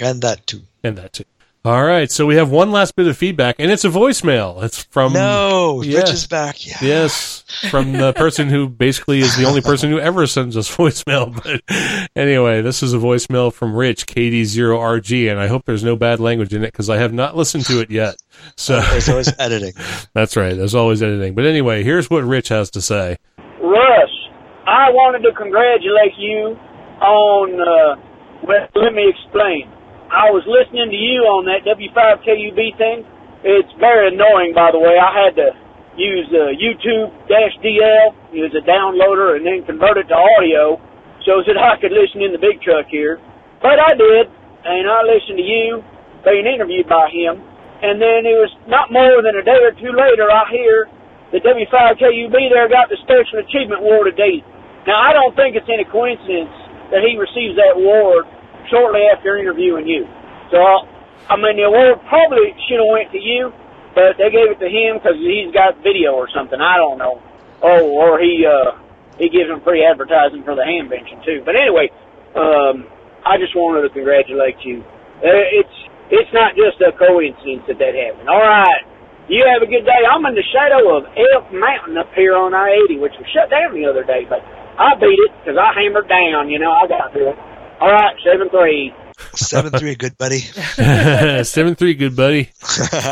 And that too. And that too. All right. So we have one last bit of feedback, and it's a voicemail. It's from. no, yeah. Rich is back. Yeah. Yes, from the person who basically is the only person who ever sends us voicemail. But anyway, this is a voicemail from Rich KD0RG, and I hope there's no bad language in it because I have not listened to it yet. So There's always editing. that's right. There's always editing. But anyway, here's what Rich has to say. Russ, I wanted to congratulate you on, uh, well, let me explain. I was listening to you on that W5KUB thing. It's very annoying, by the way. I had to use uh, YouTube-DL, use a downloader, and then convert it to audio so that I could listen in the big truck here. But I did, and I listened to you being interviewed by him. And then it was not more than a day or two later, I hear the W5KUB there got the Special Achievement Award today. Now, I don't think it's any coincidence that he receives that award shortly after interviewing you. So, I mean, the award probably should have went to you, but they gave it to him because he's got video or something. I don't know. Oh, or he uh, he gives them free advertising for the Hamvention too. But anyway, um, I just wanted to congratulate you. Uh, it's it's not just a coincidence that that happened. All right. You have a good day. I'm in the shadow of Elk Mountain up here on I-80, which was shut down the other day, but I beat it because I hammered down. You know, I got through it. All right, seven three. Seven three, good buddy. Seven three, good buddy.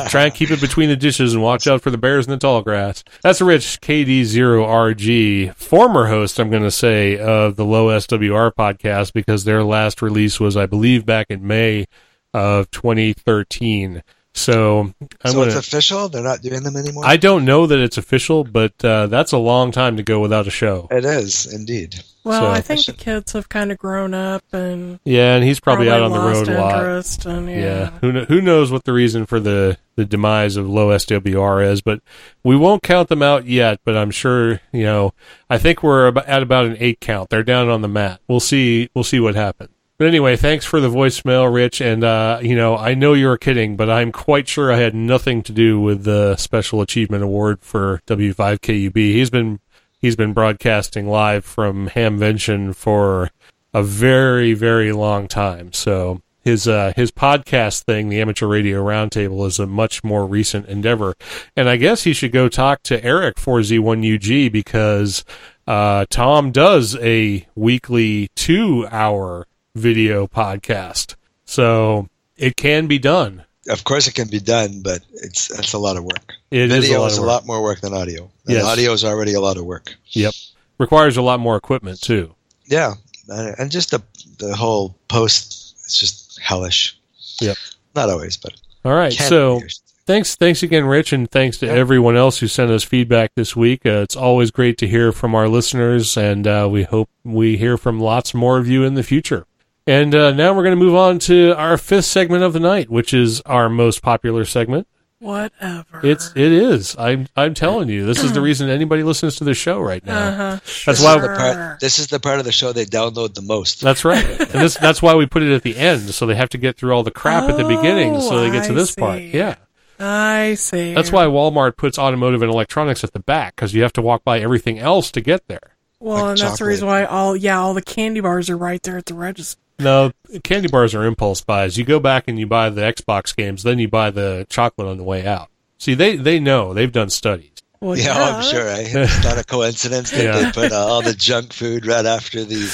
Try and keep it between the dishes and watch out for the bears in the tall grass. That's Rich KD0RG, former host, I'm going to say, of the Low SWR podcast because their last release was, I believe, back in May of 2013. So I'm so going it's official. They're not doing them anymore. I don't know that it's official, but uh, that's a long time to go without a show. it is indeed. Well, So- I think the kids have kind of grown up and Yeah, and he's probably, out on the road a lot. And, yeah. Yeah, who who knows what the reason for the the demise of low SWR is, but we won't count them out yet. But I'm sure you know. I think we're at about an eight count. They're down on the mat. We'll see. We'll see what happens. But anyway, thanks for the voicemail, Rich. And uh, you know, I know you're kidding, but I'm quite sure I had nothing to do with the Special Achievement Award for W5KUB. He's been he's been broadcasting live from Hamvention for a very very long time. So his uh, his podcast thing, the Amateur Radio Roundtable, is a much more recent endeavor. And I guess he should go talk to Eric 4Z1UG because uh, Tom does a weekly two hour video podcast. So it can be done. Of course, it can be done, but it's that's a lot of work. It is Video a lot is a lot more work than audio. And Yes. audio is already a lot of work. Yep. Requires a lot more equipment too. Yeah, and just the the whole post is just hellish. Yep. Not always, but All right. So thanks thanks again rich and thanks to Yep. everyone else who sent us feedback this week uh, it's always great to hear from our listeners and uh, we hope we hear from lots more of you in the future and uh, now we're going to move on to our fifth segment of the night which is our most popular segment Whatever. it's it is i'm i'm telling you this is the reason anybody listens to the show right now uh-huh. That's this why- is the part. This is the part of the show they download the most. that's right and this that's why we put it at the end so they have to get through all the crap at the beginning so they get to Oh, I this part yeah I see. That's why Walmart puts automotive and electronics at the back because you have to walk by everything else to get there. Well, like and that's the reason why all yeah, all the candy bars are right there at the register. No, candy bars are impulse buys. You go back and you buy the Xbox games, then you buy the chocolate on the way out. See, they they know they've done studies. Well, yeah, I'm sure. Right? It's not a coincidence that Yeah. they put uh, all the junk food right after the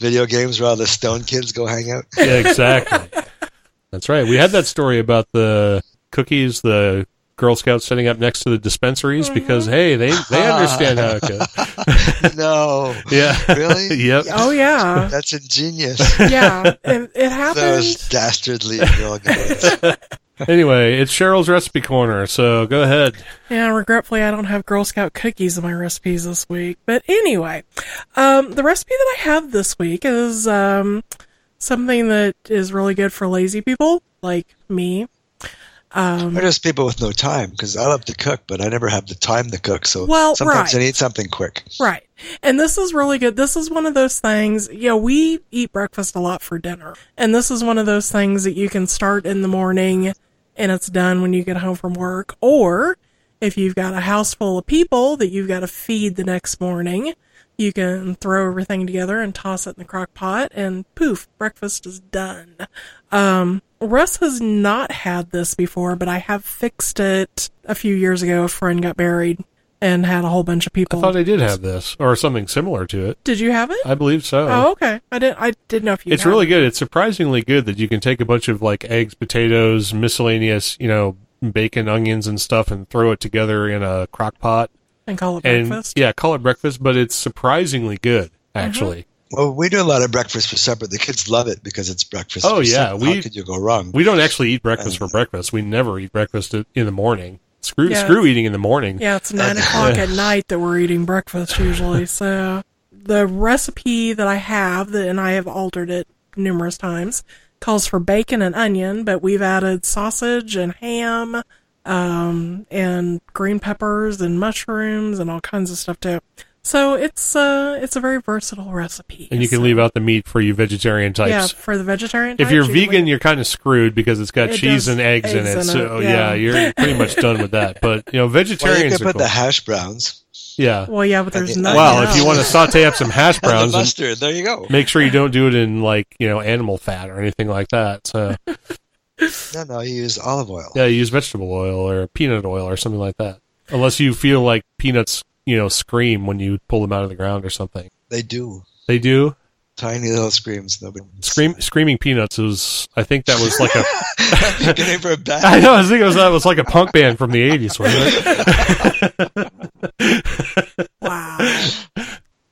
video games where all the stone kids go hang out. Yeah, exactly. That's right. We had that story about the cookies, the Girl Scouts setting up next to the dispensaries because hey, they they understand how it goes. no, Yeah. really? yep. Oh yeah, That's ingenious. yeah. And it happened. Those dastardly girl guys. Anyway, it's Cheryl's recipe corner, so go ahead. Yeah, regretfully, I don't have Girl Scout cookies in my recipes this week. But anyway, um, the recipe that I have this week is um, something that is really good for lazy people like me. Um, Or just people with no time, because I love to cook, but I never have the time to cook. So Well, sometimes right. I need something quick. Right. And this is really good. This is one of those things, you know, we eat breakfast a lot for dinner. And this is one of those things that you can start in the morning and it's done when you get home from work. Or if you've got a house full of people that you've got to feed the next morning, you can throw everything together and toss it in the crock pot and poof, breakfast is done. Um, Russ has not had this before, but I have fixed it a few years ago. A friend got married and had a whole bunch of people. I thought I did have this or something similar to it. Did you have it? I believe so. Oh, okay. I didn't. I didn't know if you. It's really it. good. It's surprisingly good that you can take a bunch of like eggs, potatoes, miscellaneous, you know, bacon, onions, and stuff, and throw it together in a crock pot. and call it And breakfast. yeah, call it breakfast, but it's surprisingly good, Mm-hmm. Actually. Well, we do a lot of breakfast for supper. The kids love it because it's breakfast. Oh, for yeah, supper. we- How could you go wrong? We don't actually eat breakfast for breakfast. We never eat breakfast in the morning. Screw Yeah. screw eating in the morning. Yeah, it's nine o'clock at night that we're eating breakfast usually. So the recipe that I have, that, and I have altered it numerous times, calls for bacon and onion, but we've added sausage and ham, um, and green peppers and mushrooms and all kinds of stuff to it. So it's uh it's a very versatile recipe. And you can So- leave out the meat for you vegetarian types. yeah for the vegetarian. if you're you vegan, leave- you're kind of screwed because it's got It cheese and eggs, in it. in So it, yeah. yeah. you're pretty much done with that. But you know, Well, you vegetarians could are put cool. the hash browns. yeah. well, yeah, but there's And the no. Well, if you want to saute up some hash And the browns, and mustard. There you go. make sure you don't do it in like you know animal fat or anything like that. So No, no, you use olive oil. yeah, you use vegetable oil or peanut oil or something like that. Unless you feel like peanuts, you know, scream when you pull them out of the ground or something. They do. They do. Tiny little screams. Nobody. Scream, screaming peanuts was. I think that was like a. Beginning for a band. I know. I think it was that was like a punk band from the eighties, wasn't it? wow,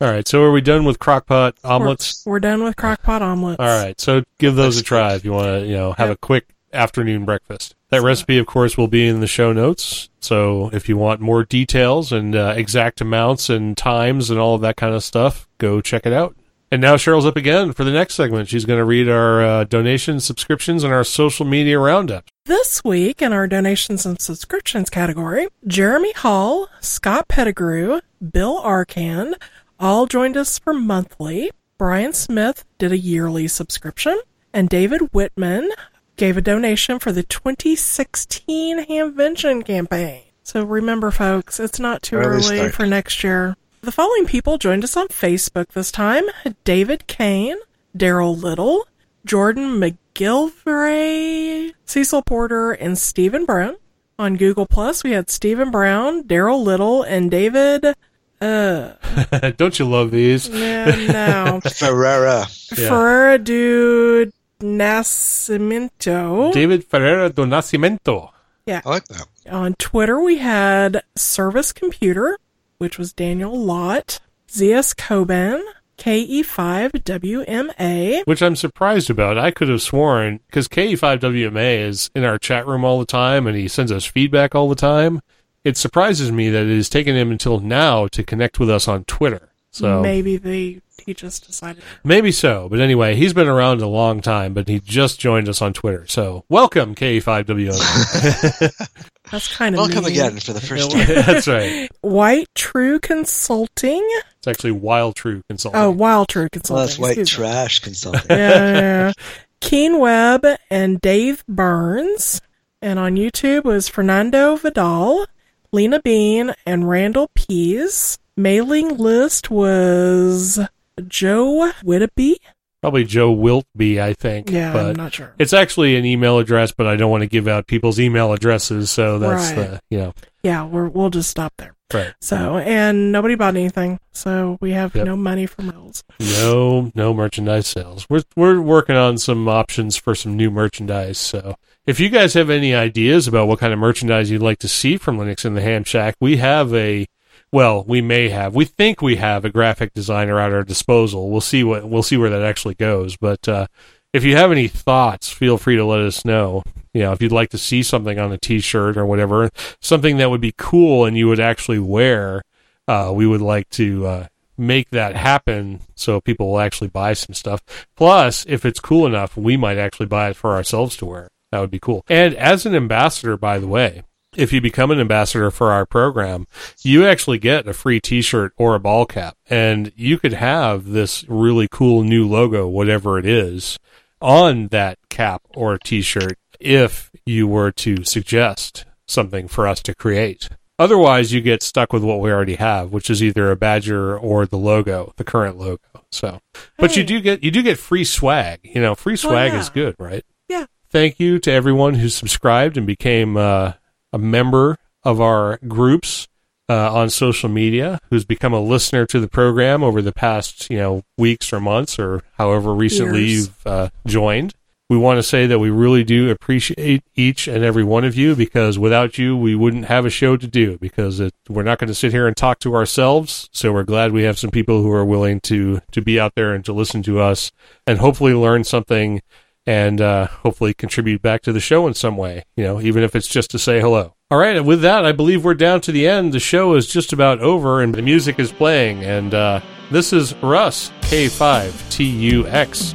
All right. So are we done with crockpot omelets? We're, we're done with crockpot omelets. All right. So give those a Let's try if you want to, you know, have a quick afternoon breakfast. That recipe, of course, will be in the show notes. So if you want more details and uh, exact amounts and times and all of that kind of stuff, go check it out. And now Cheryl's up again for the next segment. She's going to read our uh, donations, subscriptions, and our social media roundup. This week in our donations and subscriptions category, Jeremy Hall, Scott Pettigrew, Bill Arcan all joined us for monthly. Brian Smith did a yearly subscription, and David Whitman gave a donation for the 2016 Hamvention campaign. So remember, folks, it's not too Early early for next year. The following people joined us on Facebook this time David Kane, Daryl Little, Jordan McGilvray, Cecil Porter, and Stephen Brown. On Google Plus, we had Stephen Brown, Daryl Little, and David. Uh, Don't you love these? no, Ferrera. Yeah. Ferreira do Nascimento. David Ferreira do Nascimento. Yeah. I like that. On Twitter, we had Service Computer, which was Daniel Lott, ZS Coban, E KE5WMA, which I'm surprised about. I could have sworn because KE5WMA is in our chat room all the time and he sends us feedback all the time. It surprises me that it has taken him until now to connect with us on Twitter. So maybe they he just decided. maybe so, but anyway, he's been around a long time, but he just joined us on Twitter. So welcome KE5WMA. That's kind of Welcome mean. again for the first time. That's right. White True Consulting. It's actually Wild True Consulting. Oh, Wild True Consulting. Well, that's white excuse me. trash consulting. yeah, yeah, yeah. Keen Webb and Dave Burns. And on YouTube was Fernando Vidal, Lena Bean, and Randall Pease. Mailing list was Joe Whittaby. Probably Joe Wiltby, I think. Yeah, but I'm not sure. It's actually an email address, but I don't want to give out people's email addresses, so that's Right. the you know Yeah, we're, we'll just stop there. right. So, and nobody bought anything. So we have Yep. no money for mails. No, no merchandise sales. We're we're working on some options for some new merchandise. So if you guys have any ideas about what kind of merchandise you'd like to see from Linux in the Ham Shack, we have a well, we may have. We think we have a graphic designer at our disposal. We'll see what we'll see where that actually goes. But uh, if you have any thoughts, feel free to let us know. You know, if you'd like to see something on a T-shirt or whatever, something that would be cool and you would actually wear, uh, we would like to uh, make that happen so people will actually buy some stuff. Plus, if it's cool enough, we might actually buy it for ourselves to wear. That would be cool. And as an ambassador, by the way, if you become an ambassador for our program, you actually get a free t-shirt or a ball cap and you could have this really cool new logo, whatever it is, on that cap or t-shirt if you were to suggest something for us to create. Otherwise, you get stuck with what we already have, which is either a badger or the logo, the current logo. So, but you do get you do get free swag. You know, free swag yeah. is good, right? Yeah. Thank you to everyone who subscribed and became uh, a member of our groups uh, on social media, who's become a listener to the program over the past you know weeks or months or however recently Years. you've uh, joined. We want to say that we really do appreciate each and every one of you because without you, we wouldn't have a show to do because it, we're not going to sit here and talk to ourselves. So we're glad we have some people who are willing to, to be out there and to listen to us and hopefully learn something and uh, hopefully contribute back to the show in some way, you know, even if it's just to say hello. All right, and with that, I believe we're down to the end. The show is just about over and the music is playing. And uh, this is Russ, K5TUX.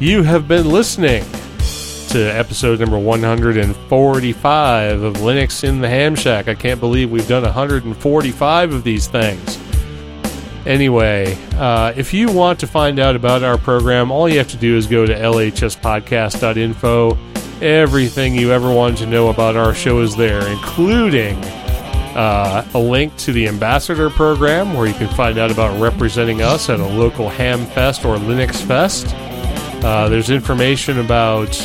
You have been listening to episode number 145 of Linux in the Ham Shack. I can't believe we've done 145 of these things. Anyway, uh, if you want to find out about our program, all you have to do is go to lhspodcast.info. Everything you ever wanted to know about our show is there, including uh, a link to the ambassador program where you can find out about representing us at a local ham fest or Linux fest. Uh, there's information about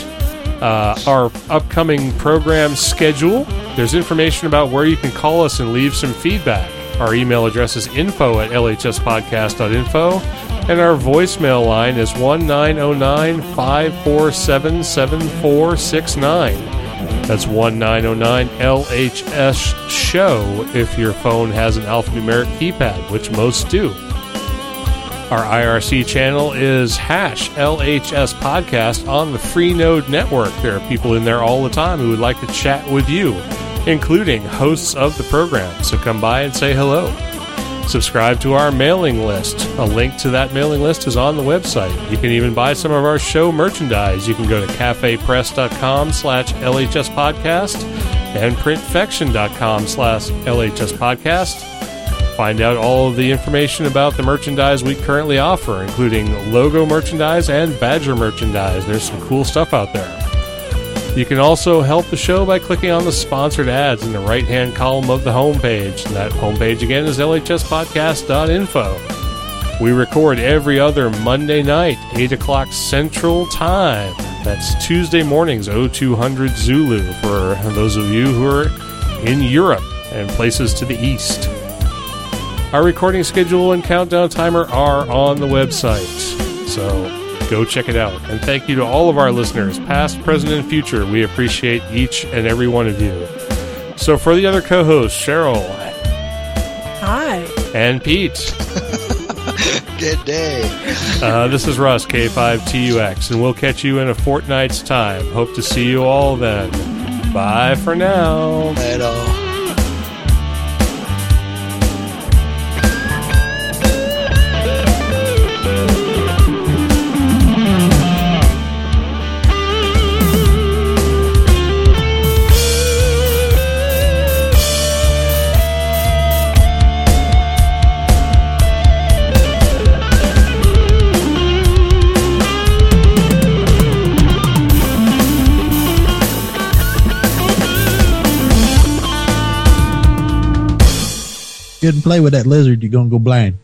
uh, our upcoming program schedule. There's information about where you can call us and leave some feedback. Our email address is info at lhspodcast.info, and our voicemail line is 1909 547 7469. That's 1909 LHS show if your phone has an alphanumeric keypad, which most do. Our IRC channel is hash LHS podcast on the Freenode network. There are people in there all the time who would like to chat with you, including hosts of the program. So come by and say hello. Subscribe to our mailing list. A link to that mailing list is on the website. You can even buy some of our show merchandise. You can go to cafepress.com slash LHS podcast and printfection.com slash LHS podcast. Find out all of the information about the merchandise we currently offer, including logo merchandise and badger merchandise. There's some cool stuff out there. You can also help the show by clicking on the sponsored ads in the right hand column of the homepage. That homepage again is lhspodcast.info. We record every other Monday night, 8 o'clock Central Time. That's Tuesday mornings, 0200 Zulu, for those of you who are in Europe and places to the east. Our recording schedule and countdown timer are on the website. So go check it out. And thank you to all of our listeners, past, present, and future. We appreciate each and every one of you. So for the other co hosts, Cheryl Hi. and Pete, Good day. uh, this is Russ, K5TUX, and we'll catch you in a fortnight's time. Hope to see you all then. Bye for now. At and play with that lizard, you're gonna go blind.